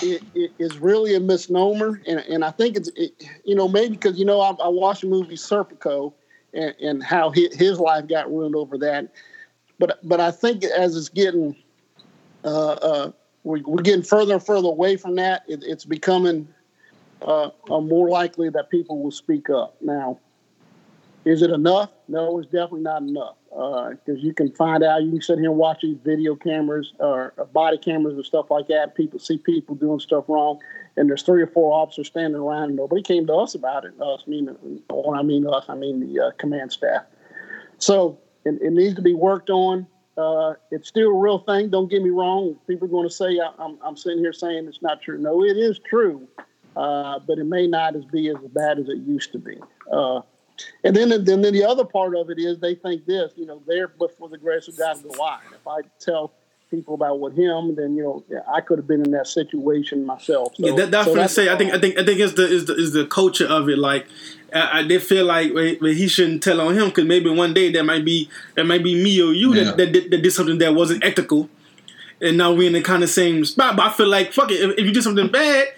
it, it is really a misnomer, and and I think it's it, you know maybe because you know I, I watched the movie Serpico and, and how his, his life got ruined over that, but but I think as it's getting uh, uh, we're, we're getting further and further away from that, it, it's becoming uh, are more likely that people will speak up. Now, is it enough? No, it's definitely not enough because uh, you can find out. You can sit here and watch these video cameras or, or body cameras and stuff like that. People see people doing stuff wrong, and there's three or four officers standing around, and nobody came to us about it. Us, I mean, when I mean us, I mean the uh, command staff. So it, it, needs to be worked on. Uh, it's still a real thing. Don't get me wrong. People are going to say I, I'm, I'm sitting here saying it's not true. No, it is true uh, but it may not as be as bad as it used to be. Uh, and then, then, then the other part of it is they think this, you know, there but for the grace of God go I. If I tell people about what him, then you know, I could have been in that situation myself. So, yeah, that, that's so what I say. I think, I think, I think it's the is the is the culture of it. Like, I, did feel like well, he shouldn't tell on him because maybe one day there might be there might be me or you yeah. that, that, that, did something that wasn't ethical, and now we're in the kind of same spot. But I feel like fuck it, if, if you did something bad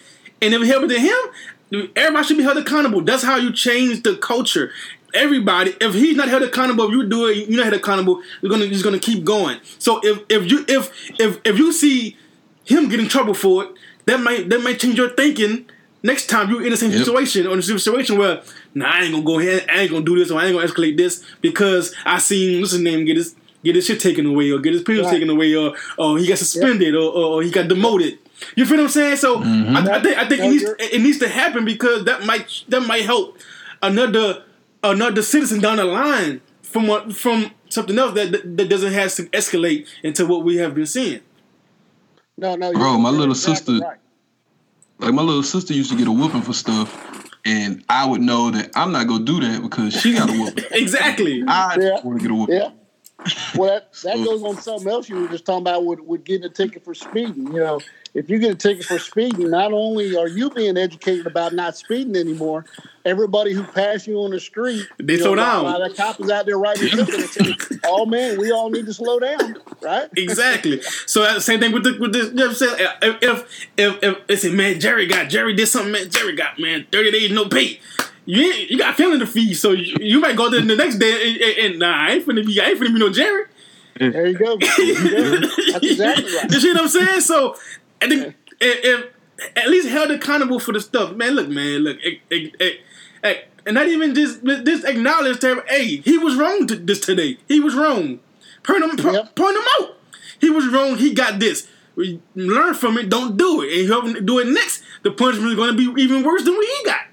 and if it happened to him, everybody should be held accountable. That's how you change the culture. Everybody, if he's not held accountable, if you do it, you're not held accountable. You're gonna just gonna keep going. So if if you if if if you see him get in trouble for it, that might that might change your thinking next time you're in the same yep. situation or in a situation where nah, I ain't gonna go ahead, I ain't gonna do this, or I ain't gonna escalate this because I seen what's his name get his get his shit taken away, or get his privilege right. taken away, or or he got suspended, yep. or, or he got demoted. You feel what I'm saying? So mm-hmm. I, I, think I think it needs it needs to happen because that might that might help another another citizen down the line from what from something else that that doesn't have to escalate into what we have been seeing. No, no, bro. My little exactly sister, right. like my little sister, used to get a whooping for stuff, and I would know that I'm not gonna do that because she got a whooping. exactly. I yeah. want to get a whooping. Yeah. Well, that, that goes on something else you were just talking about with, with getting a ticket for speeding. You know, if you get a ticket for speeding, not only are you being educated about not speeding anymore, everybody who passes you on the street, They slow down. That cop is out there writing a ticket, "Oh man, we all need to slow down," right? Exactly. So the same thing with the with this. You know what uh, If if if, if it's a man, Jerry got Jerry did something. Man, Jerry got man thirty days no pay. You you got feeling the fee, so you, you might go there the next day and, and, and nah, I ain't finna be I ain't finna be no Jerry. There you go. There you go. That's exactly right. You see what I'm saying? So I think if, if at least held accountable for the stuff, man. Look, man, look, and not even just just acknowledge that. Hey, he was wrong to this today. He was wrong. Point him, Yep. point him out. He was wrong. He got this. We learn from it. Don't do it. And help him do it next. The punishment is going to be even worse than what he got.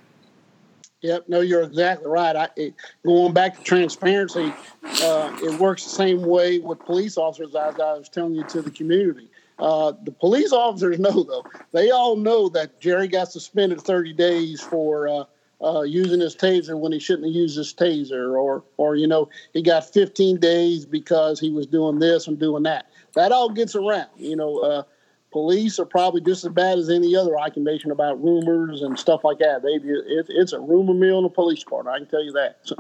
Yep, no, you're exactly right. I, it, going back to transparency, uh, it works the same way with police officers, as I was telling you to the community. Uh, the police officers know, though. They all know that Jerry got suspended 30 days for uh, uh, using his taser when he shouldn't have used his taser, or, or you know, he got 15 days because he was doing this and doing that. That all gets around. You know, uh, police are probably just as bad as any other occupation about rumors and stuff like that. They it, it's a rumor mill in the police department. I can tell you that. So,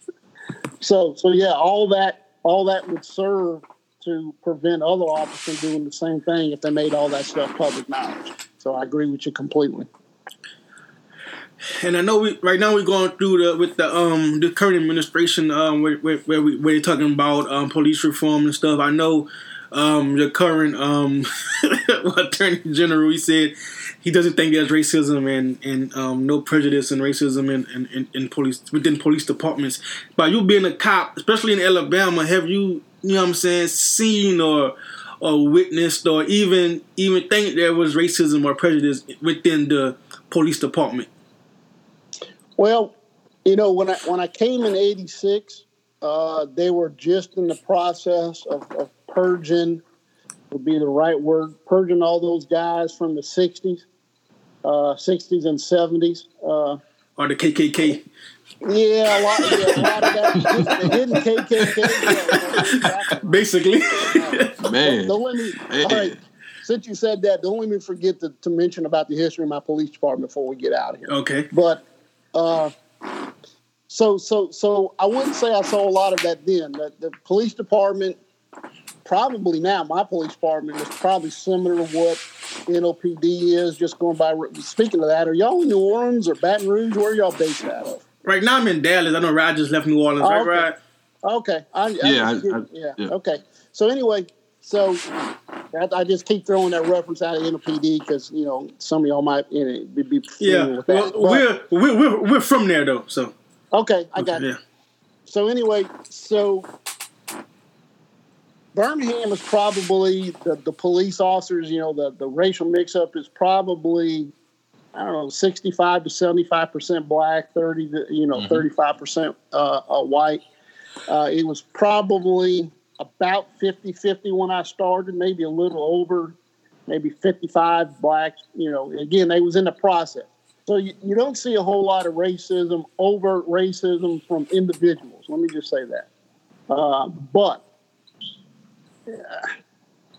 so, so yeah, all that all that would serve to prevent other officers doing the same thing if they made all that stuff public knowledge. So I agree with you completely. And I know we right now we're going through the with the um the current administration um where where, where we where they're talking about um police reform and stuff. I know um the current um attorney general he said he doesn't think there's racism and and um no prejudice and racism in in, in, in police within police departments. But you being a cop, especially in Alabama, have you you know what I'm saying seen or or witnessed or even even think there was racism or prejudice within the police department? Well, you know, when I when I came in '86, uh, they were just in the process of, of purging, would be the right word, purging all those guys from the '60s, uh, '60s and '70s. Uh, or the KKK. yeah, a lot, yeah, a lot of that. The hidden KKK. Yeah, exactly. Basically, Man. Don't let me. Hey. All right. Since you said that, don't let me forget to, to mention about the history of my police department before we get out of here. okay. But uh, so so so I wouldn't say I saw a lot of that then. The, the police department, probably now, my police department is probably similar to what NOPD is. Just going by. Speaking of that, are y'all in New Orleans or Baton Rouge? Where are y'all based out of? Right now I'm in Dallas. I know Rod just left New Orleans. Oh, right, okay. Rod? Okay. I, I Yeah, just- I- I- yeah, yeah. Okay. So anyway, so I, I just keep throwing that reference out of NOPD because you know some of y'all might you know, be, be familiar Yeah. with that. Well, we're, we're we're we're from there though. So okay, I got yeah. so anyway, so Birmingham is probably the, the police officers, you know, the, the racial mix up is probably, I don't know, 65 to 75% black, 30 to, you know, 35% uh, uh, white. Uh, it was probably about 50 50 when I started, maybe a little over, maybe 55 blacks. You know, again, they was in the process. So you, you don't see a whole lot of racism, overt racism from individuals. Let me just say that. Uh, but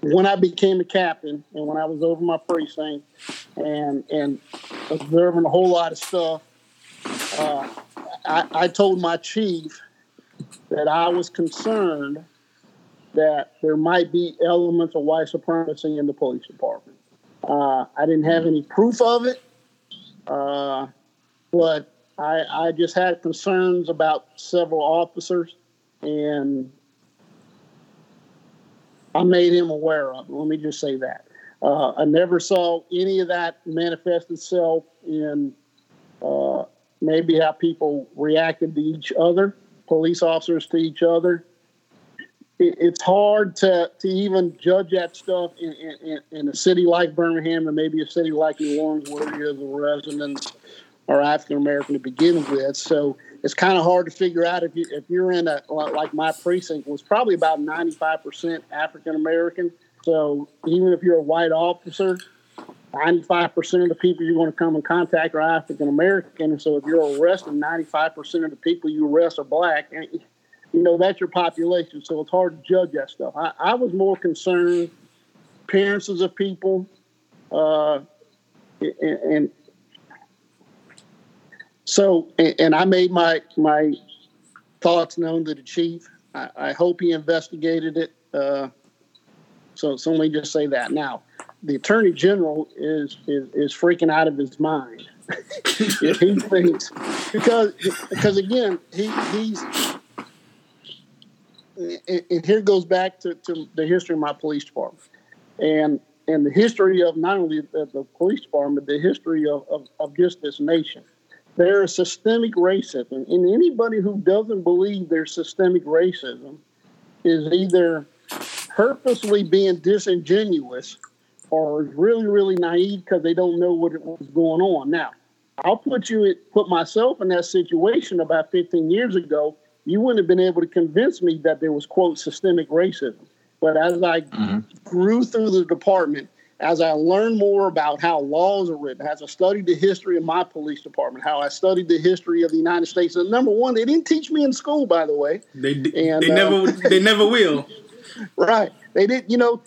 when I became a captain and when I was over my precinct and and observing a whole lot of stuff, uh, I, I told my chief that I was concerned that there might be elements of white supremacy in the police department. Uh, I didn't have any proof of it, uh, but I, I just had concerns about several officers, and I made him aware of. Let me just say that. Uh, I never saw any of that manifest itself in uh, maybe how people reacted to each other, police officers to each other. It, it's hard to, to even judge that stuff in, in, in a city like Birmingham and maybe a city like New Orleans where the residents are African American to begin with. So it's kind of hard to figure out if you if you're in a like my precinct was probably about 95% African American. So even if you're a white officer, 95% of the people you're going to come in contact are African American. So if you're arresting 95% of the people you arrest are black, and you know, that's your population, so it's hard to judge that stuff. I, I was more concerned appearances of people, uh, and, and so, and, I made my my thoughts known to the chief. I, I hope he investigated it. Uh, so, so let me just say that now. The attorney general is is, is freaking out of his mind. he thinks because because again he he's and here goes back to, to the history of my police department and and the history of not only the, the police department, but the history of, of, of just this nation. There is systemic racism, and anybody who doesn't believe there's systemic racism is either purposely being disingenuous or is really, really naive because they don't know what was going on. Now, I'll put you put myself in that situation about 15 years ago. You wouldn't have been able to convince me that there was quote systemic racism. But as I mm-hmm. grew through the department, as I learned more about how laws are written, as I studied the history of my police department, how I studied the history of the United States. And number one, they didn't teach me in school, by the way. They and, they uh, never they never will. Right. They didn't. You know,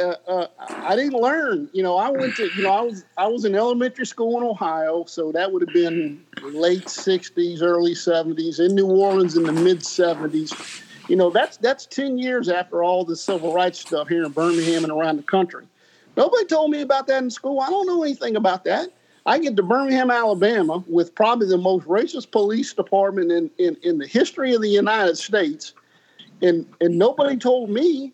uh, uh, I didn't learn. You know, I went to. You know, I was I was in elementary school in Ohio, so that would have been late '60s, early '70s. In New Orleans in the mid '70s you know, that's that's 10 years after all the civil rights stuff here in Birmingham and around the country. Nobody told me about that in school. I don't know anything about that. I get to Birmingham, Alabama, with probably the most racist police department in, in, in the history of the United States, and and nobody told me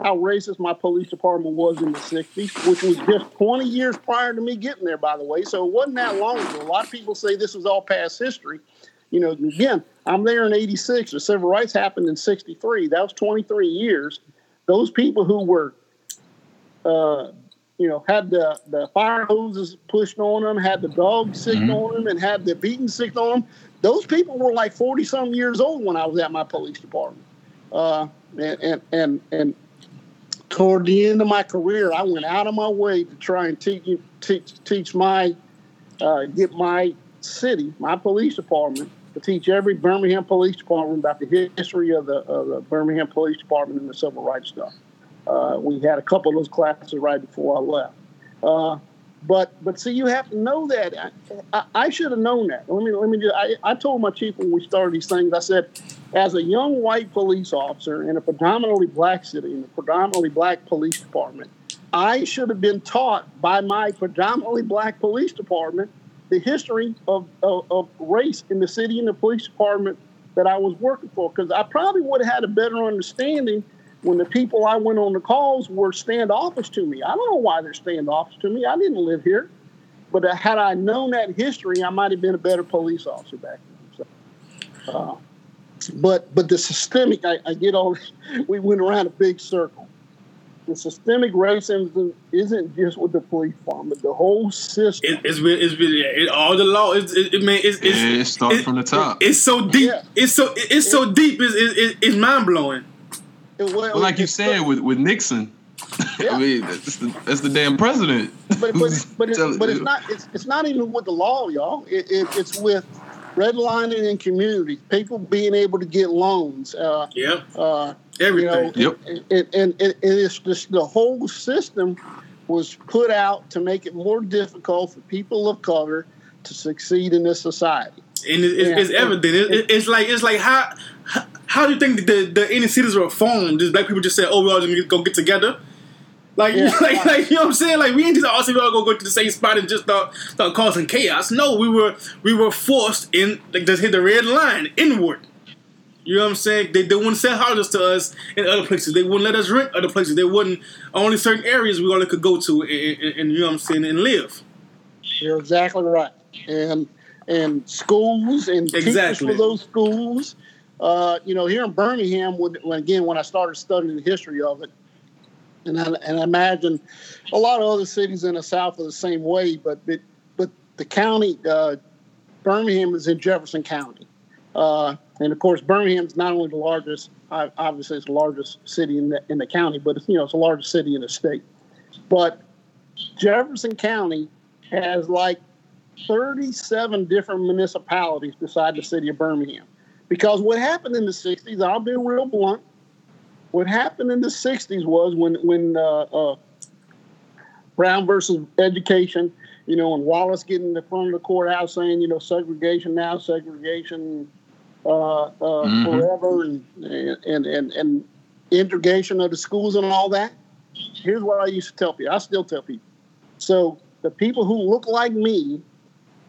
how racist my police department was in the 60s, which was just 20 years prior to me getting there, by the way. So it wasn't that long ago. A lot of people say this was all past history. You know, again, I'm there in 86. The civil rights happened in 63. That was 23 years. Those people who were, uh, you know, had the, the fire hoses pushed on them, had the dogs sick mm-hmm. on them, and had the beating sick on them. Those people were like 40 some years old when I was at my police department. Uh, and, and, and, and toward the end of my career, I went out of my way to try and teach, teach, teach my, uh, get my city, my police department, to teach every Birmingham Police Department about the history of the, of the Birmingham Police Department and the civil rights stuff. Uh, we had a couple of those classes right before I left. Uh, but but see, you have to know that. I, I, I should have known that. Let me let me just. I, I told my chief when we started these things. I said, as a young white police officer in a predominantly black city in a predominantly black police department, I should have been taught by my predominantly black police department the history of, of, of, race in the city and the police department that I was working for because I probably would have had a better understanding when the people I went on the calls were standoffish to me. I don't know why they're standoffish to me. I didn't live here. But uh, had I known that history, I might have been a better police officer back then. So, uh, but but the systemic, I, I get all. We went around a big circle the systemic racism isn't just with the police department. The whole system. It, it's been, it's been it, all the law. It's, it, it, man, it's, it's, yeah, it starts from the top. it's so deep. Yeah. It's so it's so deep. It's, it, it's mind blowing. Well, well, like you said with with Nixon. Yeah. I mean, that's the, that's the damn president. But but but, it's, but it's not it's, it's not even with the law, y'all. It, it, it's with redlining in communities, people being able to get loans. Uh, yeah. Uh, Everything. You know, yep. And, and, and, it's just the whole system was put out to make it more difficult for people of color to succeed in this society. And it's, it's, it's evident. It, it's like it's like how how do you think the the inner cities were formed? Just black people just say, "Oh, we all just go get together." Like, yeah, like, like, you know what I'm saying? Like, we ain't just all oh, say we all go go to the same spot and just start, start causing chaos. No, we were we were forced in like just hit the red line inward. You know what I'm saying? They, they wouldn't sell houses to us in other places. They wouldn't let us rent other places. They wouldn't only certain areas we only could go to and, and, and you know what I'm saying and live. You're exactly right. And and schools and exactly. teachers for those schools. Uh, you know, here in Birmingham, when, when, again when I started studying the history of it, and I, and I imagine a lot of other cities in the South are the same way, but but, but the county, uh, Birmingham is in Jefferson County. Uh, and of course, Birmingham is not only the largest, obviously it's the largest city in the, in the county, but it's, you know, it's the largest city in the state. But Jefferson County has like 37 different municipalities beside the city of Birmingham. Because what happened in the 60s, I'll be real blunt, what happened in the 60s was when, when uh, uh, Brown versus education, you know, and Wallace getting in the front of the courthouse saying, you know, segregation now, segregation uh, uh, mm-hmm. forever, and, and, and, and integration of the schools and all that. Here's what I used to tell people. I still tell people. So the people who look like me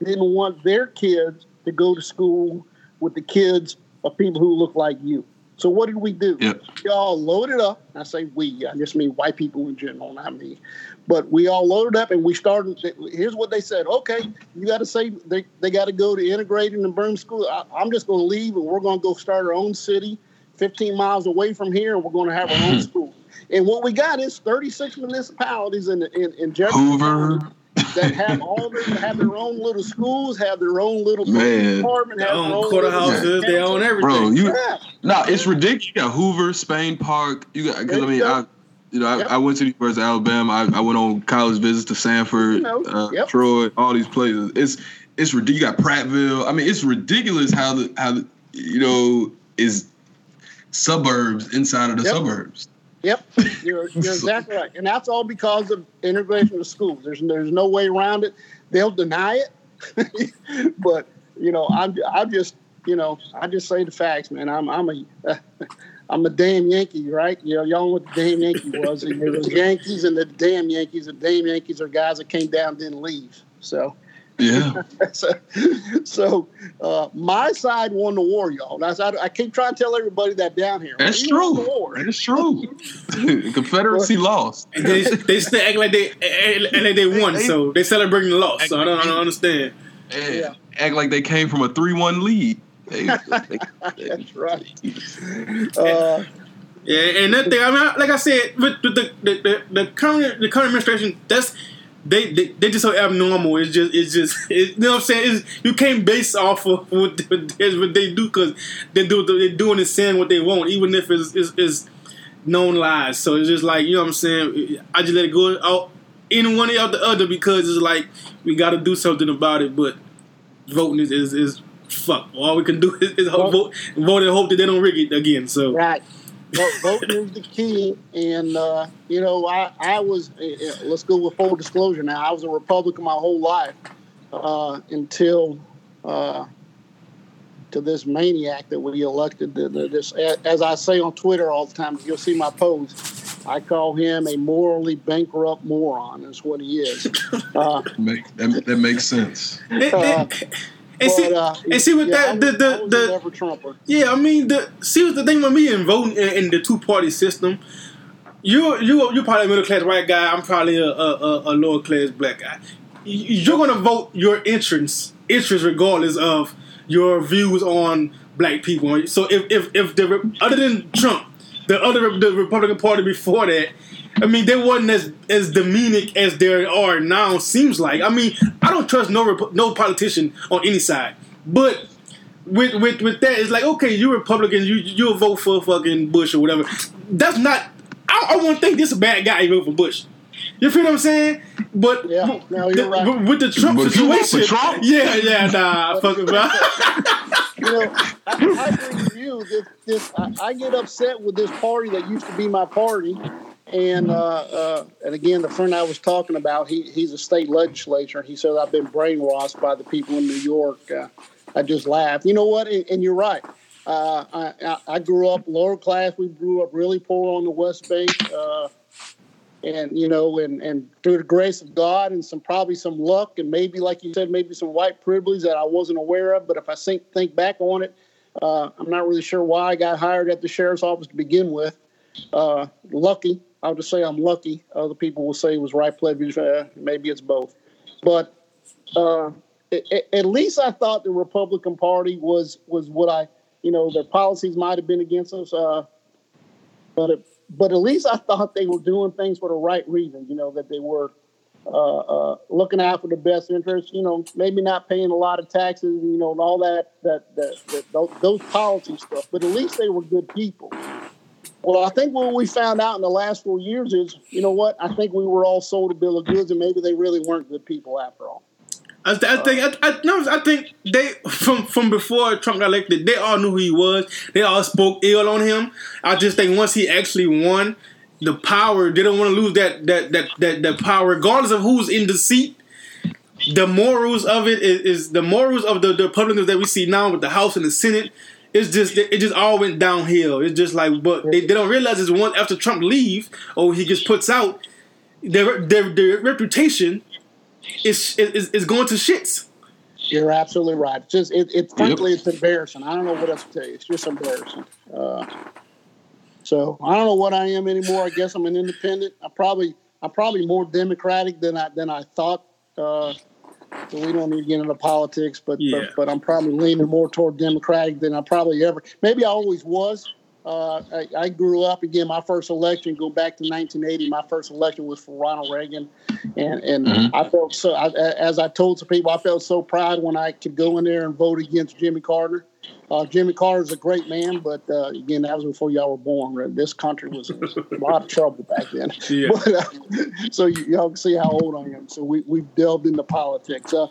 didn't want their kids to go to school with the kids of people who look like you. So what did we do? Yep. We all loaded up. I say we, I just mean white people in general, not me. But we all loaded up and we started. Here's what they said. Okay, you got to say they, they got to go to integrating and Burn School. I, I'm just going to leave and we're going to go start our own city 15 miles away from here and we're going to have our own mm-hmm. school. And what we got is 36 municipalities in, in, in Jefferson Hoover. That have all their have their own little schools, have their own little department, have their own courthouses, they own everything. Bro, you yeah. no, it's ridiculous. You got Hoover, Spain Park. You got because I mean, I you know, I, yep. I, went to the University of Alabama. I, I, went on college visits to Samford, you know, uh, yep. Troy, all these places. It's it's ridiculous. You got Prattville. I mean, it's ridiculous how the how the you know is suburbs inside of the yep. suburbs. Yep, you're, you're exactly right, and that's all because of integration of schools. There's there's no way around it. They'll deny it, but you know, I'm I'm just you know I just say the facts, man. I'm I'm a I'm a damn Yankee, right? You know, y'all know what the damn Yankee was. And there was Yankees and the damn Yankees. The damn Yankees are guys that came down didn't leave. So yeah. so, so uh, my side won the war, y'all. That's I, I keep trying to tell everybody that down here. That's true. That's true. Confederacy lost. They they still act like they act like they won, so they celebrating the loss. So I don't, I don't understand. Yeah. Act like they came from a three-one lead. That's right. Uh, yeah, and that thing. I mean, like I said, with the the, the, the current the current administration, that's they, they they just so abnormal. It's just it's just it, you know what I'm saying. It's, you can't base off of what, what they do because they do they're doing and saying what they want, even if it's, it's, it's known lies. So it's just like you know what I'm saying. I just let it go out in one or the other because it's like we got to do something about it. But voting is is, is fuck. All we can do is, is vote, vote and hope that they don't rig it again. So right voting is the key. And, uh, you know, I, I was, uh, let's go with full disclosure now, I was a Republican my whole life uh, until uh, to this maniac that we elected. This, as I say on Twitter all the time, you'll see my post. I call him a morally bankrupt moron. Is what he is. Uh, Make, that, that makes sense. And see, uh, and see with yeah, that the the, the yeah, I mean the see what the thing with me in voting in, in the two party system. You you you probably a middle class white guy. I'm probably a, a, a lower class black guy. You're gonna vote your entrance interest regardless of your views on black people. So if if if the other than Trump, the other the Republican Party before that I mean, they wasn't as as demeaning as they are now. Seems like. I mean, I don't trust no no politician on any side. But with with with that, it's like okay, you're Republican, you you'll vote for fucking Bush or whatever. That's not. I, I won't think this is a bad guy. You vote for Bush. You feel what I'm saying? But yeah, no, the, right. with the Trump but situation, Trump? yeah, yeah, nah, fuck it, bro. you know, I, I agree with you. This, this I, I, get upset with this party that used to be my party, and uh, uh, and again, the friend I was talking about, he he's a state legislator. He said I've been brainwashed by the people in New York. Uh, I just laugh. You know what? And, and you're right. Uh, I, I grew up lower class. We grew up really poor on the West Bank, uh, and you know, and and through the grace of God and some probably some luck and maybe, like you said, maybe some white privilege that I wasn't aware of. But if I think think back on it, uh, I'm not really sure why I got hired at the sheriff's office to begin with. lucky I'll just say I'm lucky. Other people will say it was right privilege. Uh, maybe it's both. But uh, it, at least I thought the Republican Party was was what I, you know, their policies might have been against us. Uh, but it, but at least I thought they were doing things for the right reasons. You know that they were uh, uh, looking out for the best interest. You know, maybe not paying a lot of taxes. You know, and all that that that, that those, those policy stuff. But at least they were good people. Well, I think what we found out in the last four years is, you know what? I think we were all sold a bill of goods, and maybe they really weren't good people after all. I, I uh, think I, I, no, I think they from from before Trump got elected, they all knew who he was. They all spoke ill on him. I just think once he actually won, the power they don't want to lose that that that that that power, regardless of who's in the seat. The morals of it is, is the morals of the, the Republicans that we see now with the House and the Senate. It's just it just all went downhill. It's just like, but they, they don't realize is one after Trump leave or he gets puts out, their their, their reputation is, is is going to shits. You're absolutely right. It's just it, it frankly yep. it's embarrassing. I don't know what else to tell you. It's just embarrassing. Uh, so I don't know what I am anymore. I guess I'm an independent. I probably I'm probably more democratic than I than I thought. Uh, so we don't need to get into politics, but, yeah. but but I'm probably leaning more toward democratic than I probably ever. Maybe I always was. Uh, I, I, grew up again. My first election, go back to 1980. My first election was for Ronald Reagan, and and mm-hmm. I felt so. I, as I told some people, I felt so proud when I could go in there and vote against Jimmy Carter. Uh, Jimmy Carter's a great man, but uh, again, that was before y'all were born. This country was in a lot of trouble back then. Yeah. But, uh, so y'all can see how old I am. So we we've delved into politics. Uh,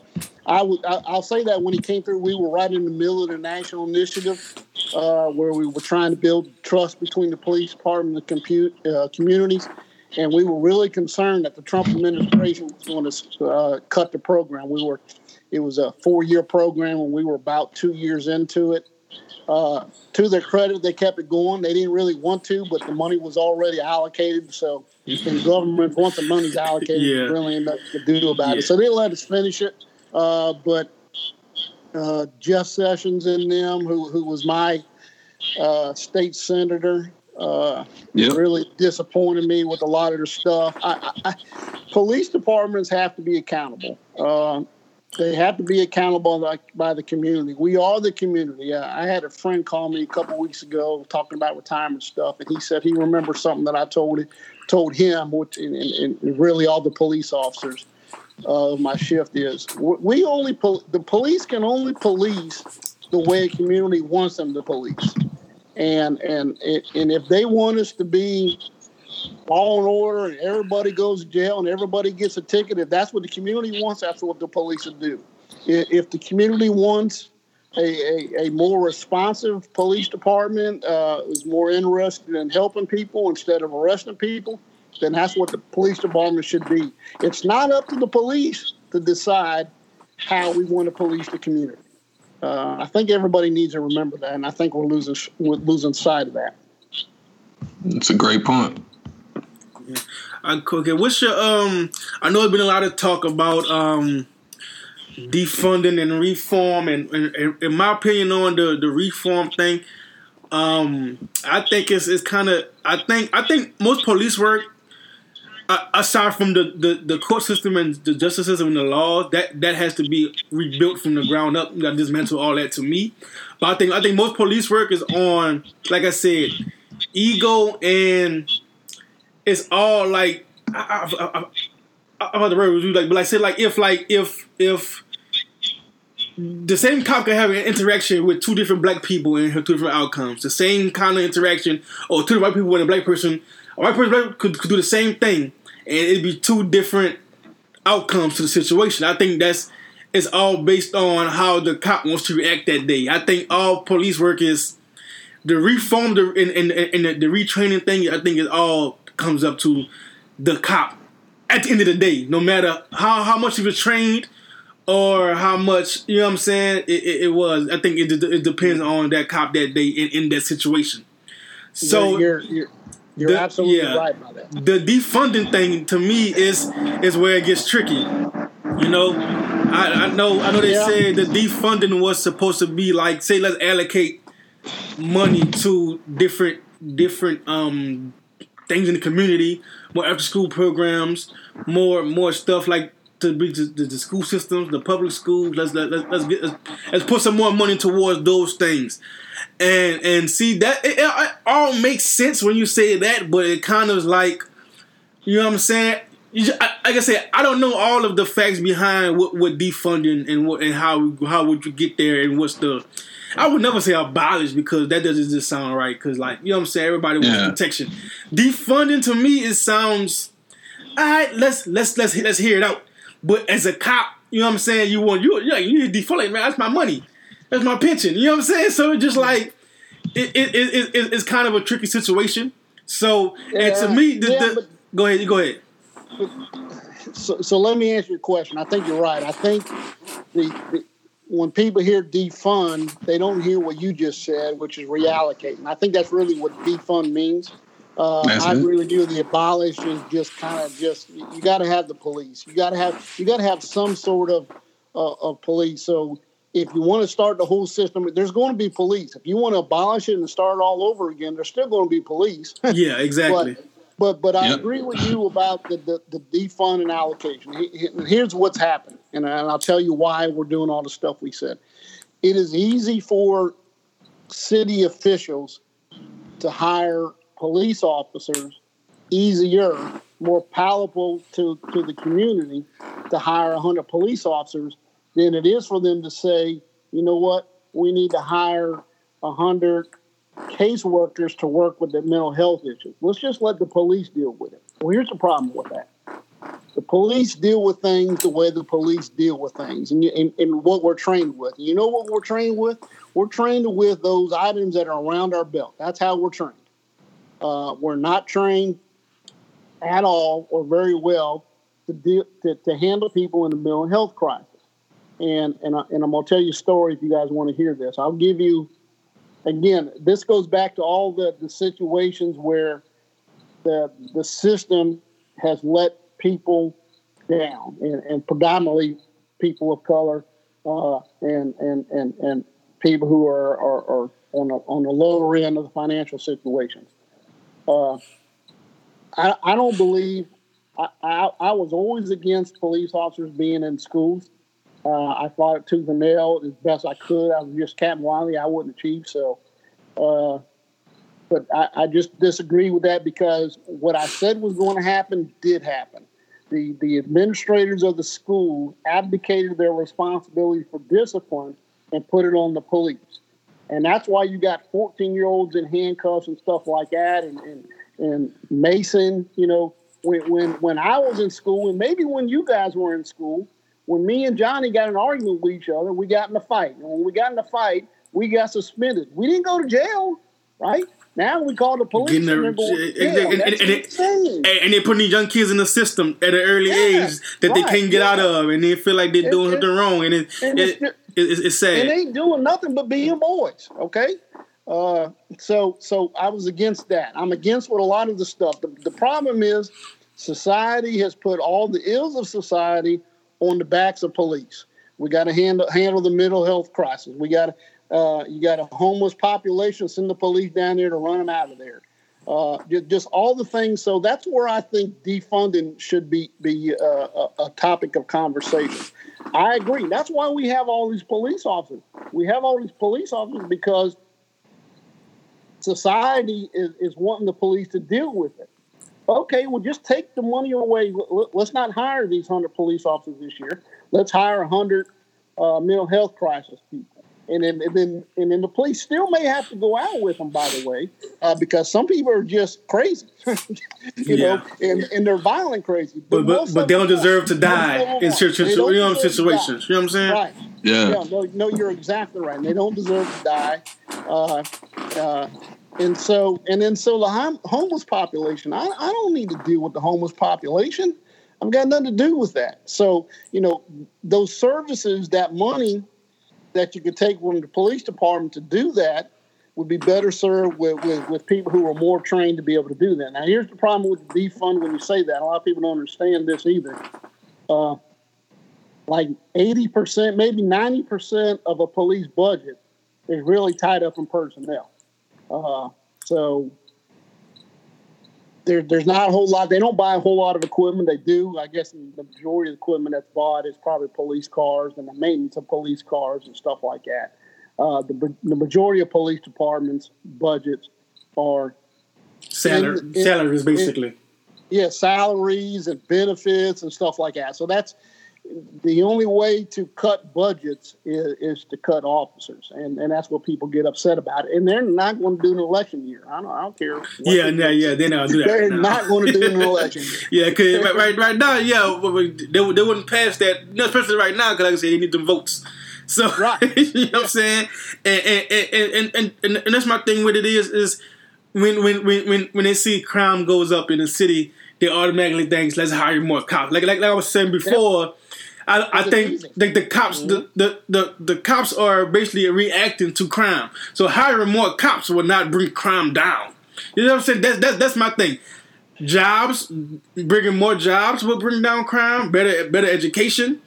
I would I, will say that when he came through, we were right in the middle of the national initiative uh, where we were trying to build trust between the police department and the compute, uh, communities. And we were really concerned that the Trump administration was going to uh, cut the program. We were, it was a four-year program, and we were about two years into it. Uh, to their credit, they kept it going. They didn't really want to, but the money was already allocated. So, in government, once the money's allocated, yeah. really ain't nothing to do about yeah. it. So they let us finish it. Uh, but uh, Jeff Sessions and them, who who was my uh, state senator, uh, yep. really disappointed me with a lot of their stuff. I, I, police departments have to be accountable. Uh, they have to be accountable by, by, the community. We are the community. I had a friend call me a couple weeks ago talking about retirement stuff, and he said he remembers something that I told told him, which, and, and, and really all the police officers of my shift is we only pol- the police can only police the way a community wants them to police, and and and if they want us to be law and order and everybody goes to jail and everybody gets a ticket, if that's what the community wants, that's what the police will do. If the community wants a, a, a more responsive police department, uh, is more interested in helping people instead of arresting people, then that's what the police department should be. It's not up to the police to decide how we want to police the community. Uh, I think everybody needs to remember that, and I think we're losing we're losing sight of that. That's a great point. Okay, what's your um? I know there's been a lot of talk about um defunding and reform, and, and, in my opinion on the the reform thing, um, I think it's it's kind of I think I think most police work aside from the, the, the court system and the justice system and the laws, that that has to be rebuilt from the ground up. You got to dismantle all that to me. But I think I think most police work is on, like I said, ego and it's all like I, I, I, I'm about you like, but like say like if like if if the same cop can have an interaction with two different black people and have two different outcomes. The same kind of interaction, or two white people and a black person, a white person could, could do the same thing, and it'd be two different outcomes to the situation. I think that's it's all based on how the cop wants to react that day. I think all police work is the reform the and, and, and the, the retraining thing. I think is all comes up to the cop at the end of the day. No matter how how much he was trained or how much you know what I'm saying it, it, it was. I think it, it, depends on that cop that day in, in that situation. So you're, you're, you're the, absolutely yeah, right about that. The defunding thing to me is is where it gets tricky. You know, I, I know I know they yeah. said the defunding was supposed to be like say let's allocate money to different different um things in the community, more after school programs, more more stuff like to be the, the, school systems, the public schools. Let's let, let's let's, get, let's, let's put some more money towards those things and and see that it, it, all makes sense when you say that, but it kind of is like, you know what I'm saying. You, I, like I said, I don't know all of the facts behind what, what defunding and what and how how would you get there and what's the. I would never say abolish because that doesn't just sound right. Because like you know what I'm saying, everybody wants yeah. protection. Defunding to me it sounds. All right, let's let's let's let's hear it out. But as a cop, You know what I'm saying? You want you yeah, you need to defund. Like, man, that's my money. That's my pension. You know what I'm saying? So it's just like it, it, it, it it's kind of a tricky situation. So and to me, the, yeah, the, but- go ahead, go ahead. So, so let me answer your question. I think you're right. I think the, the when people hear defund, they don't hear what you just said, which is reallocating. I think that's really what defund means. Uh, I it. agree with you. The abolish is just kind of just you got to have the police. You got to have you got to have some sort of uh, of police. So if you want to start the whole system, there's going to be police. If you want to abolish it and start all over again, there's still going to be police. Yeah, exactly. But but but I Yep. agree with you about the, the, the defund and allocation. He- he- Here's what's happened, and I'll tell you why we're doing all the stuff we said. It is easy for city officials to hire police officers, easier, more palatable to, to the community to hire 100 police officers than it is for them to say, you know what, we need to hire 100 caseworkers to work with the mental health issues. Let's just let the police deal with it. Well, here's the problem with that. The police deal with things the way the police deal with things, and, and, and what we're trained with. You know what we're trained with? We're trained with those items that are around our belt. That's how we're trained. Uh, we're not trained at all or very well to, deal, to, to handle people in the mental health crisis. And, and, I, and I'm going to tell you a story if you guys want to hear this. I'll give you again, this goes back to all the, the situations where the the system has let people down, and, and predominantly people of color, uh, and, and and and people who are are, are on the on the lower end of the financial situations. Uh, I I don't believe. I, I, I was always against police officers being in schools. Uh, I fought it tooth and nail as best I could. I was just Captain Wiley. I the chief, so. Uh, but I, I just disagree with that because what I said was going to happen did happen. The the administrators of the school abdicated their responsibility for discipline and put it on the police, and that's why you got 14 year olds in handcuffs and stuff like that, and and, and Mason, you know, when when when I was in school, and maybe when you guys were in school, when me and Johnny got in an argument with each other, we got in a fight. And when we got in a fight, we got suspended. We didn't go to jail, right? Now we call the police Getting their- and- and- and. And, and they're putting these young kids in the system at an early Yeah, age that they can't get out of, and they feel like they're It- doing it- something wrong, and it, and it, it's- it, it's, it's sad. and they ain't doing nothing but being boys. Okay, uh, so so I was against that. I'm against what a lot of the stuff. The, the problem is society has put all the ills of society on the backs of police. We got to handle handle the mental health crisis. We got uh, you got a homeless population. Send the police down there to run them out of there. Uh, just, just all the things. So that's where I think defunding should be be uh, a, a topic of conversation. I agree. That's why we have all these police officers. We have all these police officers because society is, is wanting the police to deal with it. Okay, well, just take the money away. Let- Let's not hire these 100 police officers this year. Let's hire 100 uh, mental health crisis people. And then, and then, and then the police still may have to go out with them, by the way, uh, because some people are just crazy, you know, and, and they're violent crazy. but but, most but they don't deserve to die in won't. situ- They you know deserve to die. situations. You know what I'm saying? Right. Yeah. Yeah, no, no, you're exactly right. They don't deserve to die. Uh, uh, and so, and then so the hom- homeless population. I, I don't need to deal with the homeless population. I've got nothing to do with that. So, you know, those services, that money that you could take from the police department to do that would be better served with, with, with people who are more trained to be able to do that. Now, here's the problem with the defund when you say that. A lot of people don't understand this either. Uh, like 80%, maybe 90% of a police budget is really tied up in personnel. Uh, so there, there's not a whole lot. They don't buy a whole lot of equipment. They do. I guess the majority of the equipment that's bought is probably police cars and the maintenance of police cars and stuff like that. Uh, the, the majority of police departments' budgets are Salary, In- in- salaries, basically. yeah, salaries and benefits and stuff like that. So that's the only way to cut budgets is, is to cut officers, and, and that's what people get upset about. And they're not going to do an election year. I don't, I don't care. Yeah, yeah, yeah. They're not do that. They're no. not going to do an election year. yeah, because right, right, right now, yeah, they, they wouldn't pass that, especially right now, because like I said, they need them votes. So, Right. you know what I'm saying? And and, and, and, and, and, that's my thing with it is, is when, when, when, when, when they see crime goes up in the city, they automatically think, let's hire more cops. Like, like, like I was saying before, I, I think the, the cops the, the, the, the cops are basically reacting to crime. So hiring more cops will not bring crime down. You know what I'm saying? That's that's that's my thing. Jobs, bringing more jobs will bring down crime. Better better education,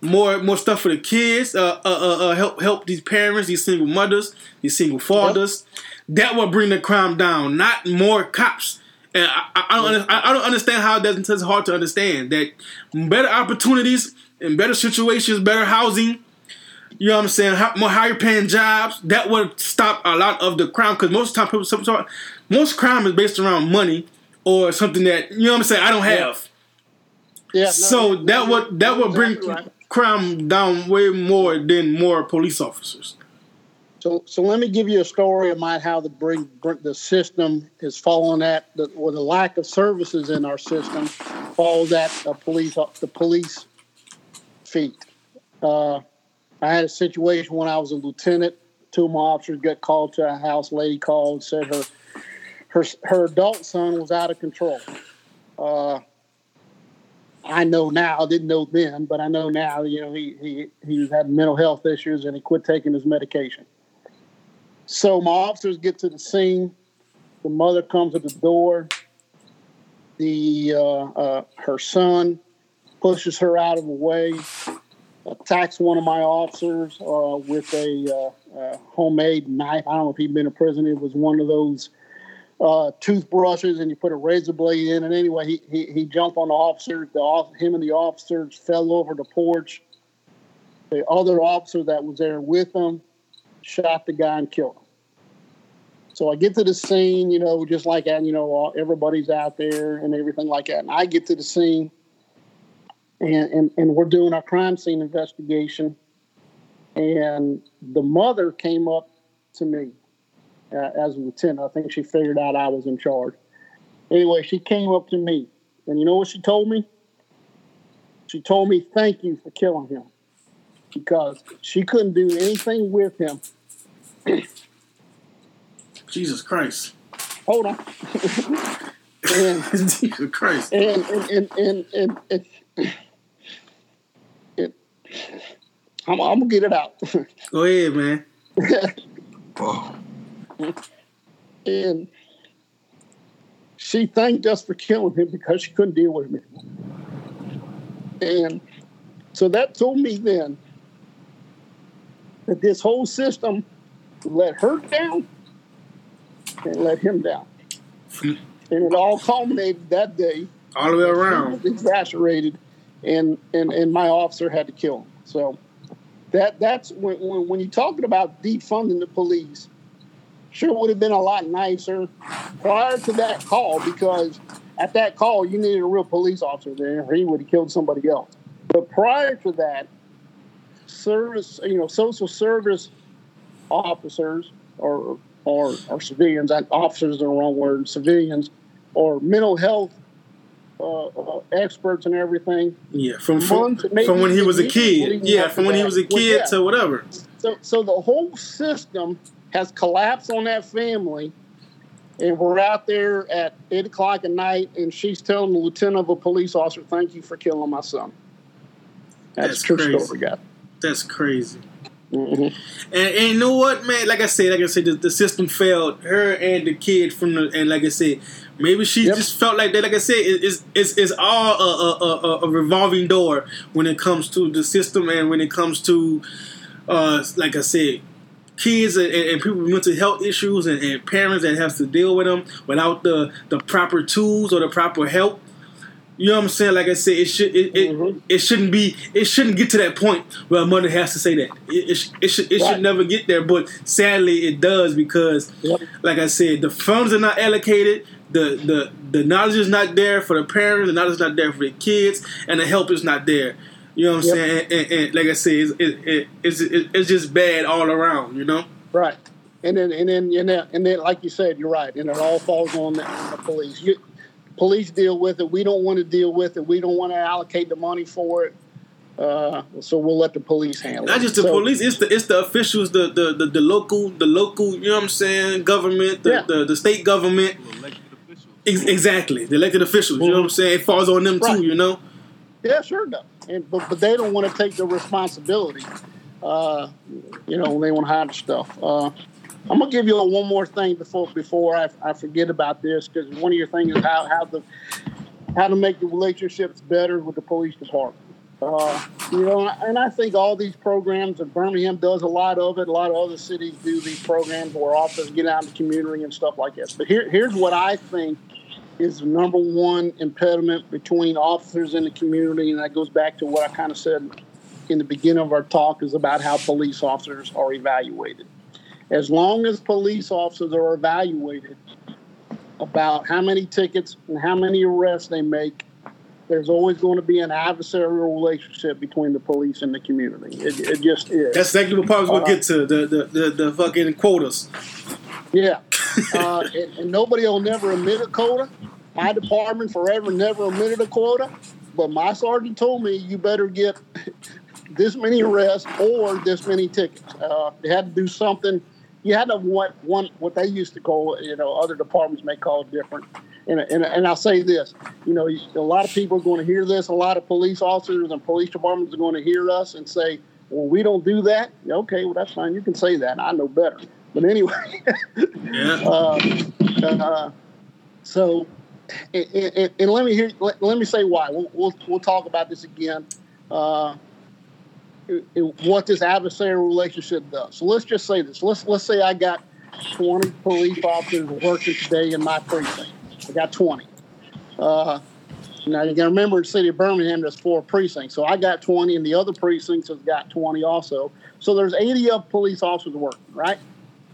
more more stuff for the kids. Uh, uh, uh, uh help help these parents, these single mothers, these single fathers. That will bring the crime down, not more cops. And I, I, I don't I I don't understand how that's it's hard to understand that better opportunities and better situations, better housing. You know what I'm saying? More higher paying jobs that would stop a lot of the crime because most time people, some, some- most crime is based around money or something that you know what I'm saying. I don't have. Yeah. no, so no, that no, would that you're would bring exactly right. crime down way more than more police officers. So, so let me give you a story about how the bring, bring the system is falling that, the, or the lack of services in our system follows that the police the police feet. Uh, I had a situation when I was a lieutenant. Two of my officers got called to a house. Lady called, said her her her adult son was out of control. Uh, I know now. I didn't know then, but I know now. You know, he he he was having mental health issues and he quit taking his medication. So my officers get to the scene. The mother comes to the door. The uh, uh, her son pushes her out of the way, attacks one of my officers uh, with a uh, homemade knife. I don't know if he'd been in prison. It was one of those uh, toothbrushes, and you put a razor blade in. And anyway, he he, he jumped on the officer. The off- him and the officers fell over the porch. The other officer that was there with him shot the guy and killed him. So I get to the scene, you know, just like that, you know, everybody's out there and everything like that. And I get to the scene and, and, and we're doing our crime scene investigation. And the mother came up to me uh, as a lieutenant. I think she figured out I was in charge. Anyway, she came up to me. And you know what she told me? She told me, thank you for killing him. Because she couldn't do anything with him Jesus Christ. hold on. and, Jesus Christ. and, and, and, and, and, and, and I'm, I'm gonna get it out. Go ahead, man. And she thanked us for killing him because she couldn't deal with me. And so that told me then that this whole system let her down and let him down. And it all culminated that day All the way around. exasperated, and, and and my officer had to kill him. So that that's when when, when you're talking about defunding the police. Sure, would have been a lot nicer prior to that call because at that call you needed a real police officer there, or he would have killed somebody else. But prior to that, service you know social service officers or or, or civilians, officers is the wrong word, civilians, or mental health uh, uh, experts and everything. Yeah, from from, Months, from when he was a kid. Yeah, from when he was a Well, kid yeah. to whatever. So, so the whole system has collapsed on that family, and we're out there at eight o'clock at night, and she's telling the lieutenant of a police officer, "Thank you for killing my son." That's, That's true crazy. story, guy. That's crazy. hmm And, and you know what, man? Like I said, like I said, the, the system failed her and the kid from the. And like I said, maybe she Yep. just felt like that. Like I said, it, it's it's it's all a, a, a, a revolving door when it comes to the system and when it comes to, uh, like I said, kids and, and people with mental health issues and, and parents that have to deal with them without the the proper tools or the proper help. You know what I'm saying? Like I said, it should it, it, Mhm. it shouldn't be it shouldn't get to that point where a mother has to say that. It, it, it should it Right. should never get there, but sadly it does because, Yep. like I said, the funds are not allocated. The, the the knowledge is not there for the parents. The knowledge is not there for the kids, and the help is not there. You know what I'm Yep. saying? And, and, and like I said, it's, it, it, it's it, it's just bad all around. You know? Right. And then, and then, and then, and then, like you said, you're right. And it all falls on the, on the police. You, police deal with it. We don't want to deal with it. We don't want to allocate the money for it. Uh, so we'll let the police handle Not it. just the So- police, it's the it's the officials, the the, the, the local, the local, you know what I'm saying, government, the, Yeah. the, the state government. Ex- exactly. The elected officials, you know what I'm saying? It falls on them Right. too, you know? Yeah, sure does. And but, but they don't want to take the responsibility. Uh, you know, they want to hide the stuff. Uh, I'm gonna give you one more thing before before I, I forget about this because one of your things is how how the how to make the relationships better with the police department. Uh, you know, and I think all these programs, and Birmingham does a lot of it. A lot of other cities do these programs where officers get out in the community and stuff like this. But here, here's what I think is the number one impediment between officers and the community, and that goes back to what I kind of said in the beginning of our talk is about how police officers are evaluated. As long as police officers are evaluated about how many tickets and how many arrests they make, there's always going to be an adversarial relationship between the police and the community. It, it just is. That's exactly what Paul was gonna Uh, get to, the the, the, the fucking quotas. Yeah. uh, and, and nobody will never admit a quota. My department forever never admitted a quota. But my sergeant told me you better get this many arrests or this many tickets. Uh, they had to do something. You had to what one what they used to call. You know, other departments may call it different. And, and, and I'll say this, you know, a lot of people are going to hear this. A lot of police officers and police departments are going to hear us and say, well, we don't do that. Okay, well, that's fine. You can say that. I know better. But anyway, Yeah. uh, uh, so, and, and, and let me hear. Let, let me say why. We'll, we'll we'll talk about this again. Uh, it- it- what this adversarial relationship does. So let's just say this. Let's let's say I got 20 police officers working today in my precinct. I got 20. Uh, now you got to remember, in the city of Birmingham, there's four precincts. So I got 20, and the other precincts has got 20 also. So there's 80 of police officers working, right?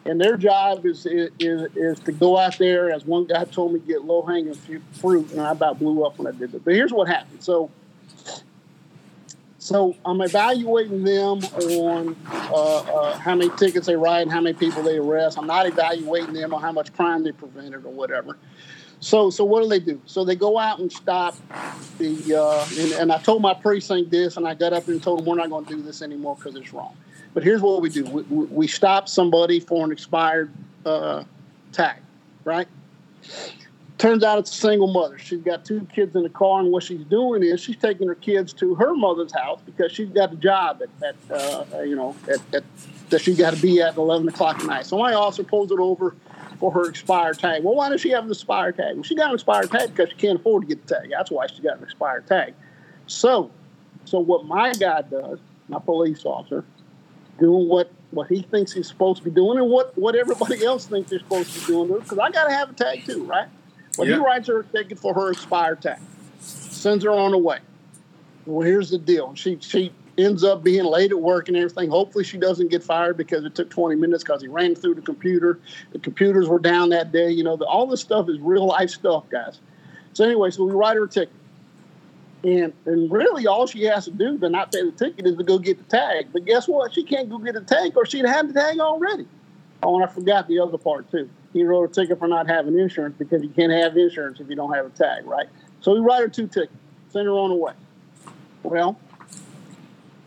and their job is, is is to go out there, as one guy told me, get low hanging fruit, and I about blew up when I did that. But here's what happened. So, so I'm evaluating them on uh, uh, how many tickets they write, and how many people they arrest. I'm not evaluating them on how much crime they prevented or whatever. So, so what do they do? So they go out and stop the, uh, and, and I told my precinct this, and I got up and told them we're not going to do this anymore because it's wrong. But here's what we do: we, we, stop somebody for an expired uh, tag, right? Turns out it's a single mother. She's got two kids in the car, and what she's doing is she's taking her kids to her mother's house because she's got a job at, at uh, you know, at, at, that she got to be at 11 o'clock at night. So my officer pulls it over for her expired tag. Well, why does she have an expired tag? Well, she got an expired tag because she can't afford to get the tag. That's why she got an expired tag. So, so what my guy does, my police officer, doing what what he thinks he's supposed to be doing and what what everybody else thinks they're supposed to be doing because I got to have a tag too, right? But Yeah. he writes her a ticket for her expired tag, sends her on the way. Well, here's the deal: she she ends up being late at work and everything. Hopefully, she doesn't get fired because it took 20 minutes because he ran through the computer. The computers were down that day. You know, the, all this stuff is real life stuff, guys. So anyway, so we write her a ticket. And, and really, all she has to do to not pay the ticket is to go get the tag. But guess what? She can't go get the tag, or she'd have the tag already. Oh, and I forgot the other part too. He wrote a ticket for not having insurance because you can't have insurance if you don't have a tag, right? So we write her two tickets, send her on her way. Well,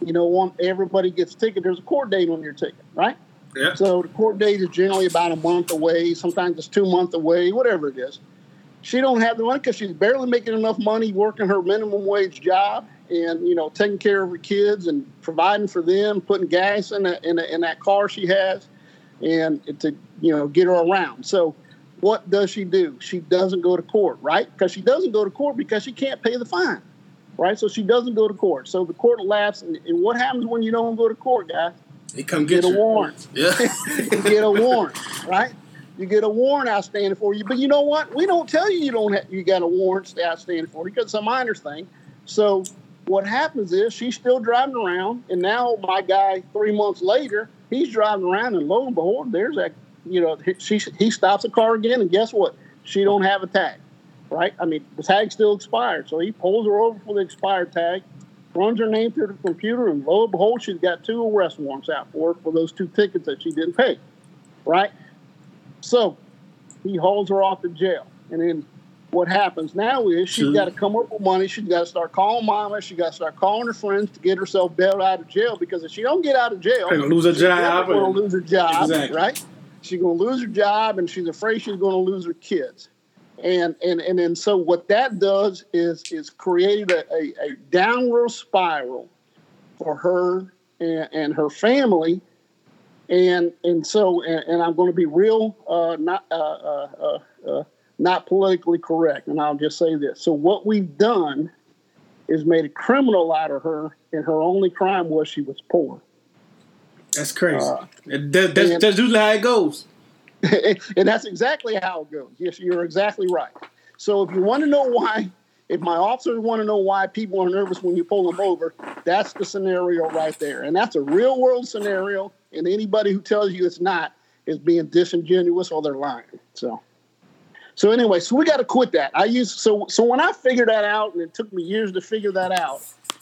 you know, one everybody gets a ticket. There's a court date on your ticket, right? Yeah. So the court date is generally about a month away. Sometimes it's two months away, whatever it is. She don't have the money because she's barely making enough money working her minimum wage job and you know taking care of her kids and providing for them, putting gas in a, in, a, in that car she has, and to you know get her around. So what does she do? She doesn't go to court, right? Because she doesn't go to court because she can't pay the fine, right? So she doesn't go to court. So the court laughs. And, and what happens when you don't go to court, guys? He come get, Get a warrant. Yeah. you get a warrant, right? You get a warrant outstanding for you. But you know what? We don't tell you you don't have, you got a warrant outstanding for you because it's a minor thing. So what happens is she's still driving around, and now my guy three months later he's driving around, and lo and behold, there's that you know she he stops the car again, and guess what? She don't have a tag, right? I mean the tag still expired, so he pulls her over for the expired tag. runs her name through the computer, and lo and behold, she's got two arrest warrants out for her for those two tickets that she didn't pay. Right? So he hauls her off to jail. And then what happens now is she's got to come up with money. She's got to start calling mama. She got to start calling her friends to get herself bailed out of jail because if she don't get out of jail, she's lose her job. She's gonna lose her job, exactly. right? She's gonna lose her job, and she's afraid she's gonna lose her kids. And and and then so what that does is is created a, a, a downward spiral for her and, and her family and and so and, and I'm going to be real, uh, not uh, uh, uh, not politically correct, and I'll just say this. So what we've done is made a criminal out of her, and her only crime was she was poor. That's crazy. that, that's, and, that's usually how it goes. and that's exactly how it goes. Yes, you're exactly right. So if you want to know why if my officers want to know why people are nervous when you pull them over, that's the scenario right there. And that's a real world scenario. And anybody who tells you it's not is being disingenuous or they're lying. So, so anyway, so we got to quit that. I used so so when I figured that out, and it took me years to figure that out.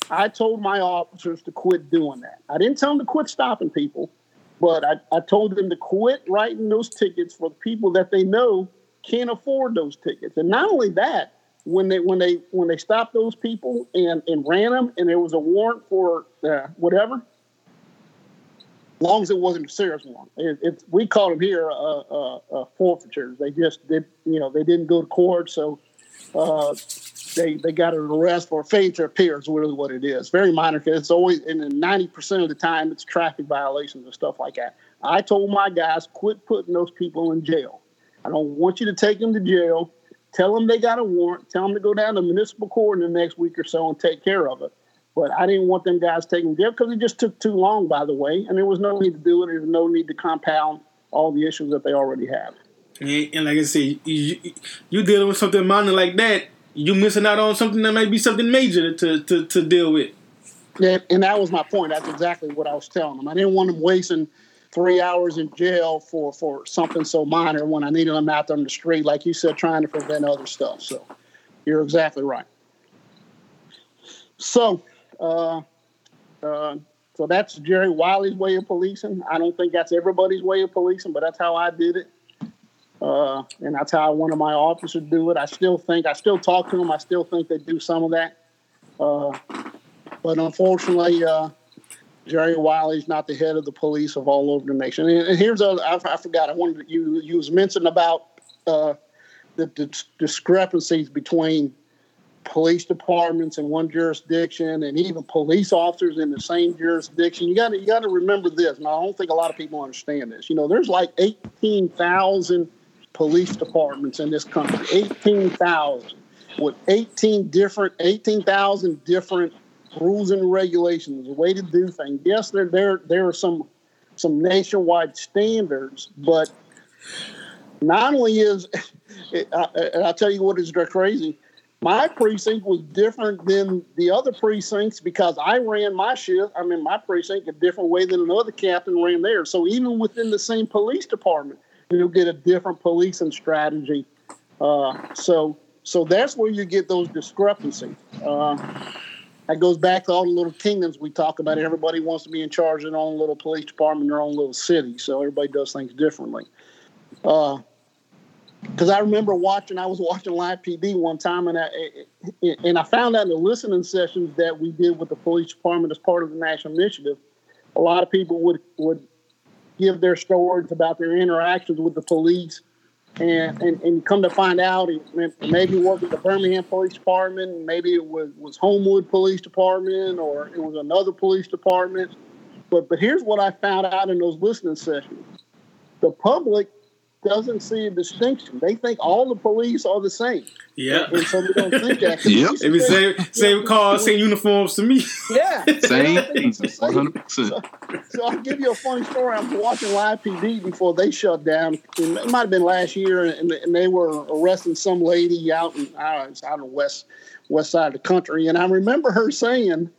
I told my officers to quit doing that. I didn't tell them to quit stopping people, but I, I told them to quit writing those tickets for the people that they know can't afford those tickets. And not only that, when they when they when they stopped those people and and ran them, and there was a warrant for uh, whatever, as long as it wasn't a serious one. It, it, we called them here uh, uh, uh, forfeitures. They just did, you know, they didn't go to court, so uh, they they got an arrest for failure to appear. Is really what it is. Very minor. It's always, and ninety percent of the time, it's traffic violations and stuff like that. I told my guys, quit putting those people in jail. I don't want you to take them to jail. Tell them they got a warrant. Tell them to go down to municipal court in the next week or so and take care of it. But I didn't want them guys taking jail because it just took too long, by the way, and there was no need to do it. There was no need to compound all the issues that they already have. And, and like I said, you, you dealing with something minor like that, you missing out on something that might be something major to, to, to deal with. Yeah, and that was my point. That's exactly what I was telling them. I didn't want them wasting – three hours in jail for for something so minor when I needed them out there on the street, like you said, trying to prevent other stuff. So you're exactly right. So, uh, uh, so that's Jerry Wiley's way of policing. I don't think that's everybody's way of policing, but that's how I did it. Uh, and that's how I wanted my officer to do it. I still think, I still talk to them. I still think they do some of that. Uh, but unfortunately, uh, Jerry Wiley's not the head of the police of all over the nation. And, here's a I, I forgot I wanted to, you you was mentioned about uh, the, the, discrepancies between police departments in one jurisdiction and even police officers in the same jurisdiction. You got to you got to remember this, and I don't think a lot of people understand this. You know, there's like eighteen thousand police departments in this country. Eighteen thousand with eighteen different eighteen thousand different rules and regulations, the way to do things. Yes, there there there are some some nationwide standards, but not only is it, and I'll tell you what is crazy. My precinct was different than the other precincts because I ran my shift. I mean, my precinct a different way than another captain ran theirs. So even within the same police department, you'll get a different policing strategy. Uh, so so that's where you get those discrepancies. Uh, that goes back to all the little kingdoms we talk about. Everybody wants to be in charge of their own little police department, their own little city. So everybody does things differently. Because uh, I remember watching, I was watching Live PD one time, and I and I found out in the listening sessions that we did with the police department as part of the national initiative, a lot of people would would give their stories about their interactions with the police and, and, and come to find out, he maybe worked at the Birmingham Police Department, maybe it was, was Homewood Police Department, or it was another police department. But but here's what I found out in those listening sessions: the public doesn't see a distinction. They think all the police are the same. Yeah. And, so they don't think that. yep. It was same, same cars, same uniforms to me. Yeah. Same things, 100%. So, so, I'll give you a funny story. I was watching Live PD before they shut down. It might have been last year, and, and they were arresting some lady out in, I don't know, out in the west, west side of the country. And I remember her saying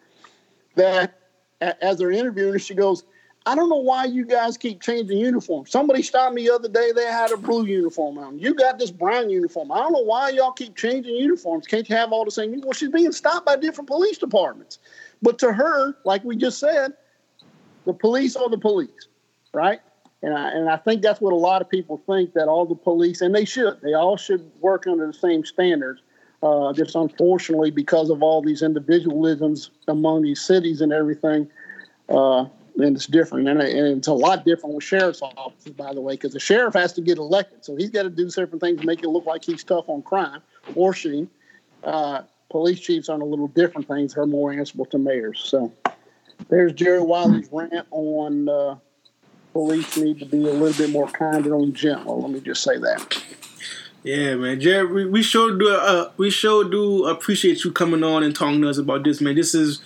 that as they're interviewing her, she goes, I don't know why you guys keep changing uniforms. Somebody stopped me the other day. They had a blue uniform on. You got this brown uniform. I don't know why y'all keep changing uniforms. Can't you have all the same? Well, she's being stopped by different police departments. But to her, like we just said, the police are the police, right? And I, and I think that's what a lot of people think that all the police, and they should, they all should work under the same standards. Uh, just unfortunately, because of all these individualisms among these cities and everything, uh, and it's different. And, and, it's a lot different with sheriff's offices, by the way, because the sheriff has to get elected. So he's got to do certain things to make it look like he's tough on crime, or she. Uh, police chiefs on a little different things. They're more answerable to mayors. So there's Jerry Wiley's rant on uh, police need to be a little bit more kinder and gentle. Let me just say that. Yeah, man, Jerry, we, we sure do. Uh, we sure do appreciate you coming on and talking to us about this, man. This is,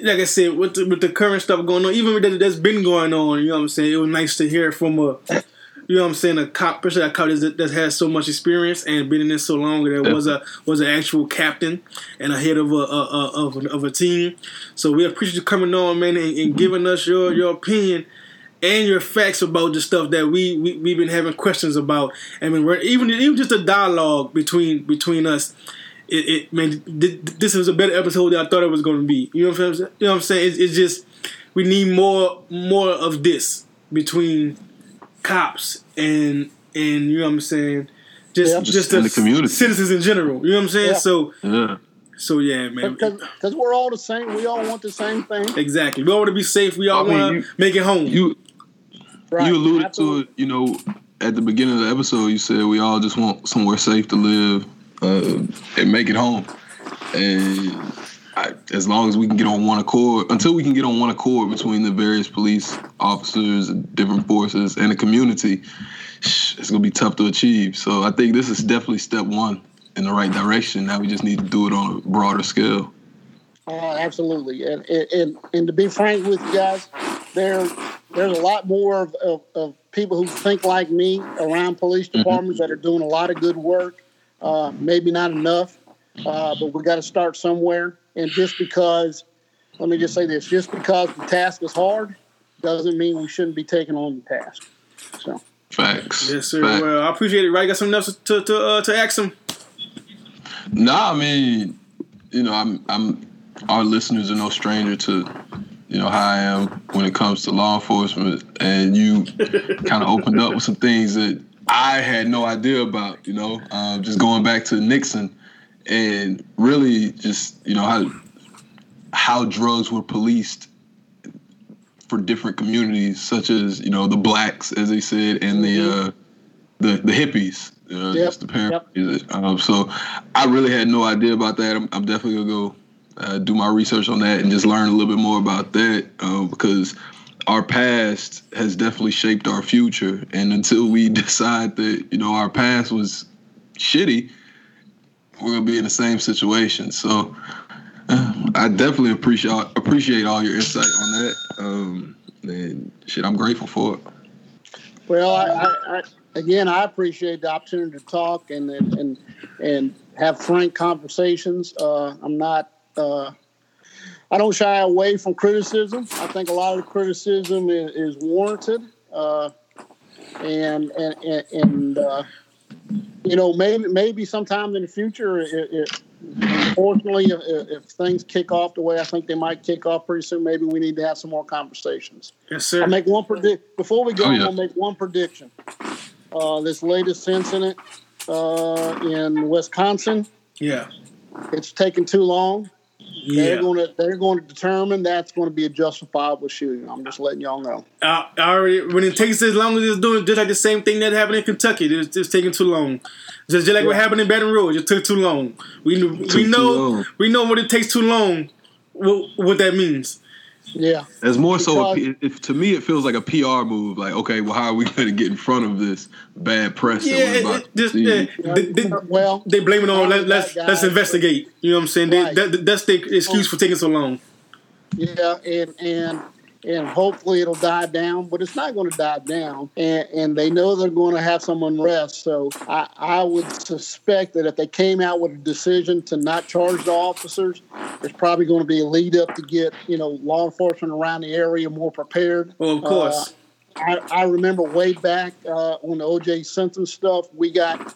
like I said, with the, with the current stuff going on, even that that's been going on. You know what I'm saying? It was nice to hear from a, you know what I'm saying, a cop, especially a cop that, has so much experience and been in this so long. That was a was an actual captain and a head of a, a, a of, a, of a team. So we appreciate you coming on, man, and, and giving us your your opinion and your facts about the stuff that we, we we've been having questions about. I mean, even even just a dialogue between between us. It, it man, this was a better episode than I thought it was going to be. You know what I'm saying? You know what I'm saying? It's, it's just we need more more of this between cops and and you know what I'm saying. Just yeah. just, just the community, citizens in general. You know what I'm saying? Yeah. So yeah. So yeah, man. Because we're all the same. We all want the same thing. Exactly. We all want to be safe. We all want to make it home. You Right. You alluded Absolutely. to it, you know, at the beginning of the episode. You said we all just want somewhere safe to live uh, and make it home. And I, as long as we can get on one accord, until we can get on one accord between the various police officers different forces and the community, it's gonna be tough to achieve. So I think this is definitely step one in the right direction. Now we just need to do it on a broader scale. Uh, absolutely, and, and and to be frank with you guys, there there's a lot more of, of, of, people who think like me around police mm-hmm. departments mm-hmm. that are doing a lot of good work. Uh, maybe not enough, uh, but we got to start somewhere. And just because, let me just say this: just because the task is hard, doesn't mean we shouldn't be taking on the task. So. Facts. Yes, sir. Facts. Well, I appreciate it. Right, got something else to to uh, to ask him. Nah, I mean, you know, I'm I'm our listeners are no stranger to you know how I am when it comes to law enforcement, and you kind of opened up with some things that I had no idea about. You know, um, just going back to Nixon, and really just you know how how drugs were policed for different communities, such as you know the blacks, as they said, and the uh, the the hippies. Uh, yep. Just the parents. Yep. Um, so I really had no idea about that. I'm, I'm definitely gonna go uh, do my research on that and just learn a little bit more about that uh, because our past has definitely shaped our future. And until we decide that you know our past was shitty, we're gonna be in the same situation. So uh, I definitely appreciate appreciate all your insight on that. Um, and shit, I'm grateful for it. Well, I, I, I, again, I appreciate the opportunity to talk and and and have frank conversations. Uh, I'm not uh, I don't shy away from criticism. I think a lot of the criticism is, is warranted, uh, and and and, and uh, you know maybe maybe sometime in the future, it, it, unfortunately, if, if, things kick off the way I think they might kick off pretty soon, maybe we need to have some more conversations. Yes, sir. I make one predict before we go. Oh, yeah. I'll make one prediction. Uh, this latest incident uh, in Wisconsin. Yeah, it's taken too long. Yeah. They're going to they're going to determine that's going to be a justifiable shooting. I'm just letting y'all know. I, I already when it takes as long as it's doing, just like the same thing that happened in Kentucky, it's, it's taking too long. Just, just like yeah. what happened in Baton Rouge, it took too long. We we know we know what it takes too long. What, what that means. Yeah, it's more so. A, if, to me, it feels like a PR move. Like, okay, well, how are we going to get in front of this bad press? Yeah, just, yeah they, they, well, they blame it on let, us let's, let's investigate. You know what I'm saying? Right. They, that, that's the excuse for taking so long. Yeah, and and and hopefully it'll die down, but it's not going to die down. And, and they know they're going to have some unrest. So I, I would suspect that if they came out with a decision to not charge the officers, there's probably going to be a lead up to get you know law enforcement around the area more prepared. Well, of course. Uh, I, I remember way back uh, on the O.J. Simpson stuff, we got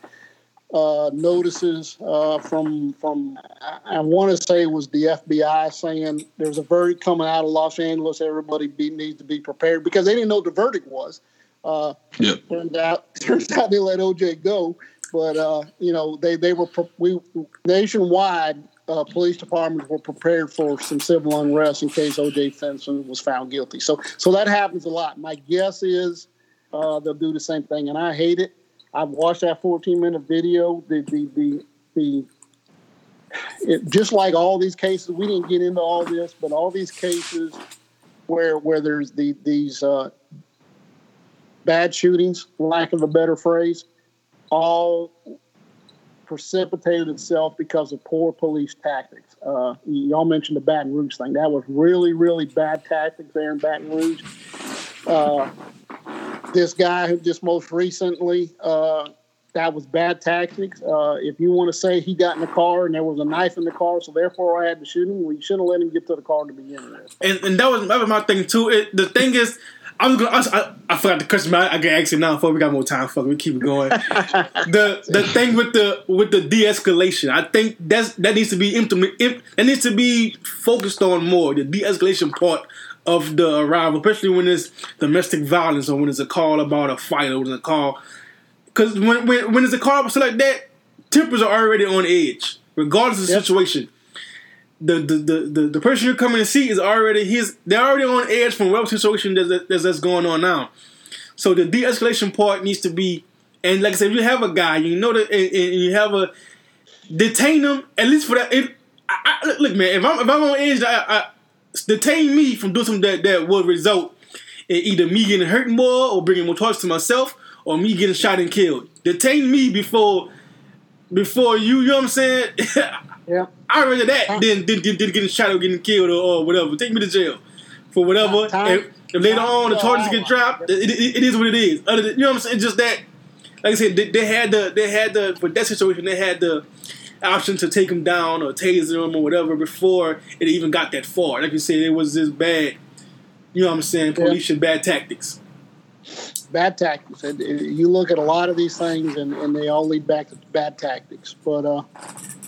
uh, notices uh, from from I, I want to say it was the FBI saying there's a verdict coming out of Los Angeles. Everybody be, needs to be prepared because they didn't know the verdict was. Uh, Yep. Turns out, turns out they let OJ go, but uh, you know they they were we nationwide. Uh, police departments were prepared for some civil unrest in case OJ Simpson was found guilty. So, so that happens a lot. My guess is uh, they'll do the same thing, and I hate it. I've watched that 14 minute video. The the the the it, just like all these cases, we didn't get into all this, but all these cases where where there's the these uh, bad shootings, lack of a better phrase, all precipitated itself because of poor police tactics. Uh, y'all mentioned the Baton Rouge thing. That was really, really bad tactics there in Baton Rouge. Uh, this guy who just most recently, uh, that was bad tactics. Uh, if you want to say he got in the car and there was a knife in the car, so therefore I had to shoot him, we shouldn't have let him get to the car to begin with. and, and that was that was my thing too. It, the thing is, I'm gonna. I, I, forgot the question. but I, I can ask it now. Before we got more time, fuck, we keep it going. the the thing with the with the de-escalation, I think that's that needs to be implement. Imp, that needs to be focused on more. The de-escalation part of the arrival, especially when it's domestic violence or when it's a call about a fight or when it's a call. Because when when when it's a call like that, tempers are already on edge, regardless of the Yep. situation the the, the, the the person you're coming to see is already he's they're already on edge from whatever situation that's, that's that's going on now. So the de-escalation part needs to be, and like I said, if you have a guy, you know that, and, and you have a detain him at least for that. If I, I, look, look, man, if I'm if I'm on edge, I, I, detain me from doing something that that will result in either me getting hurt more or bringing more charges to myself or me getting shot and killed. Detain me before before you. You know what I'm saying? Yeah. I'd rather that than, than, than, than getting shot or getting killed or, or whatever. Take me to jail for whatever. Time- if, if later on the charges get dropped, it, it, it is what it is. Other than, you know what I'm saying? Just that, like I said, they, they had the they had the for that situation they had the option to take him down or taser him or whatever before it even got that far. Like you said, it was just bad. You know what I'm saying? Yeah. Police and bad tactics. bad tactics. And, uh, You look at a lot of these things, and, and they all lead back to bad tactics. But uh,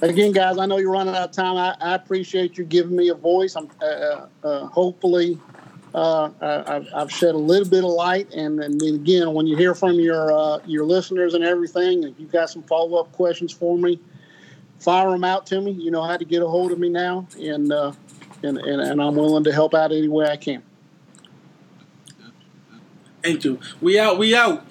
again, guys, I know you're running out of time. I, I appreciate you giving me a voice. I'm uh, uh, hopefully uh, I, I've- I've shed a little bit of light. And, and then again, when you hear from your uh, your listeners and everything, if you've got some follow up questions for me, fire them out to me. You know how to get a hold of me now, and uh, and, and and I'm willing to help out any way I can. Thank you. We out. We out.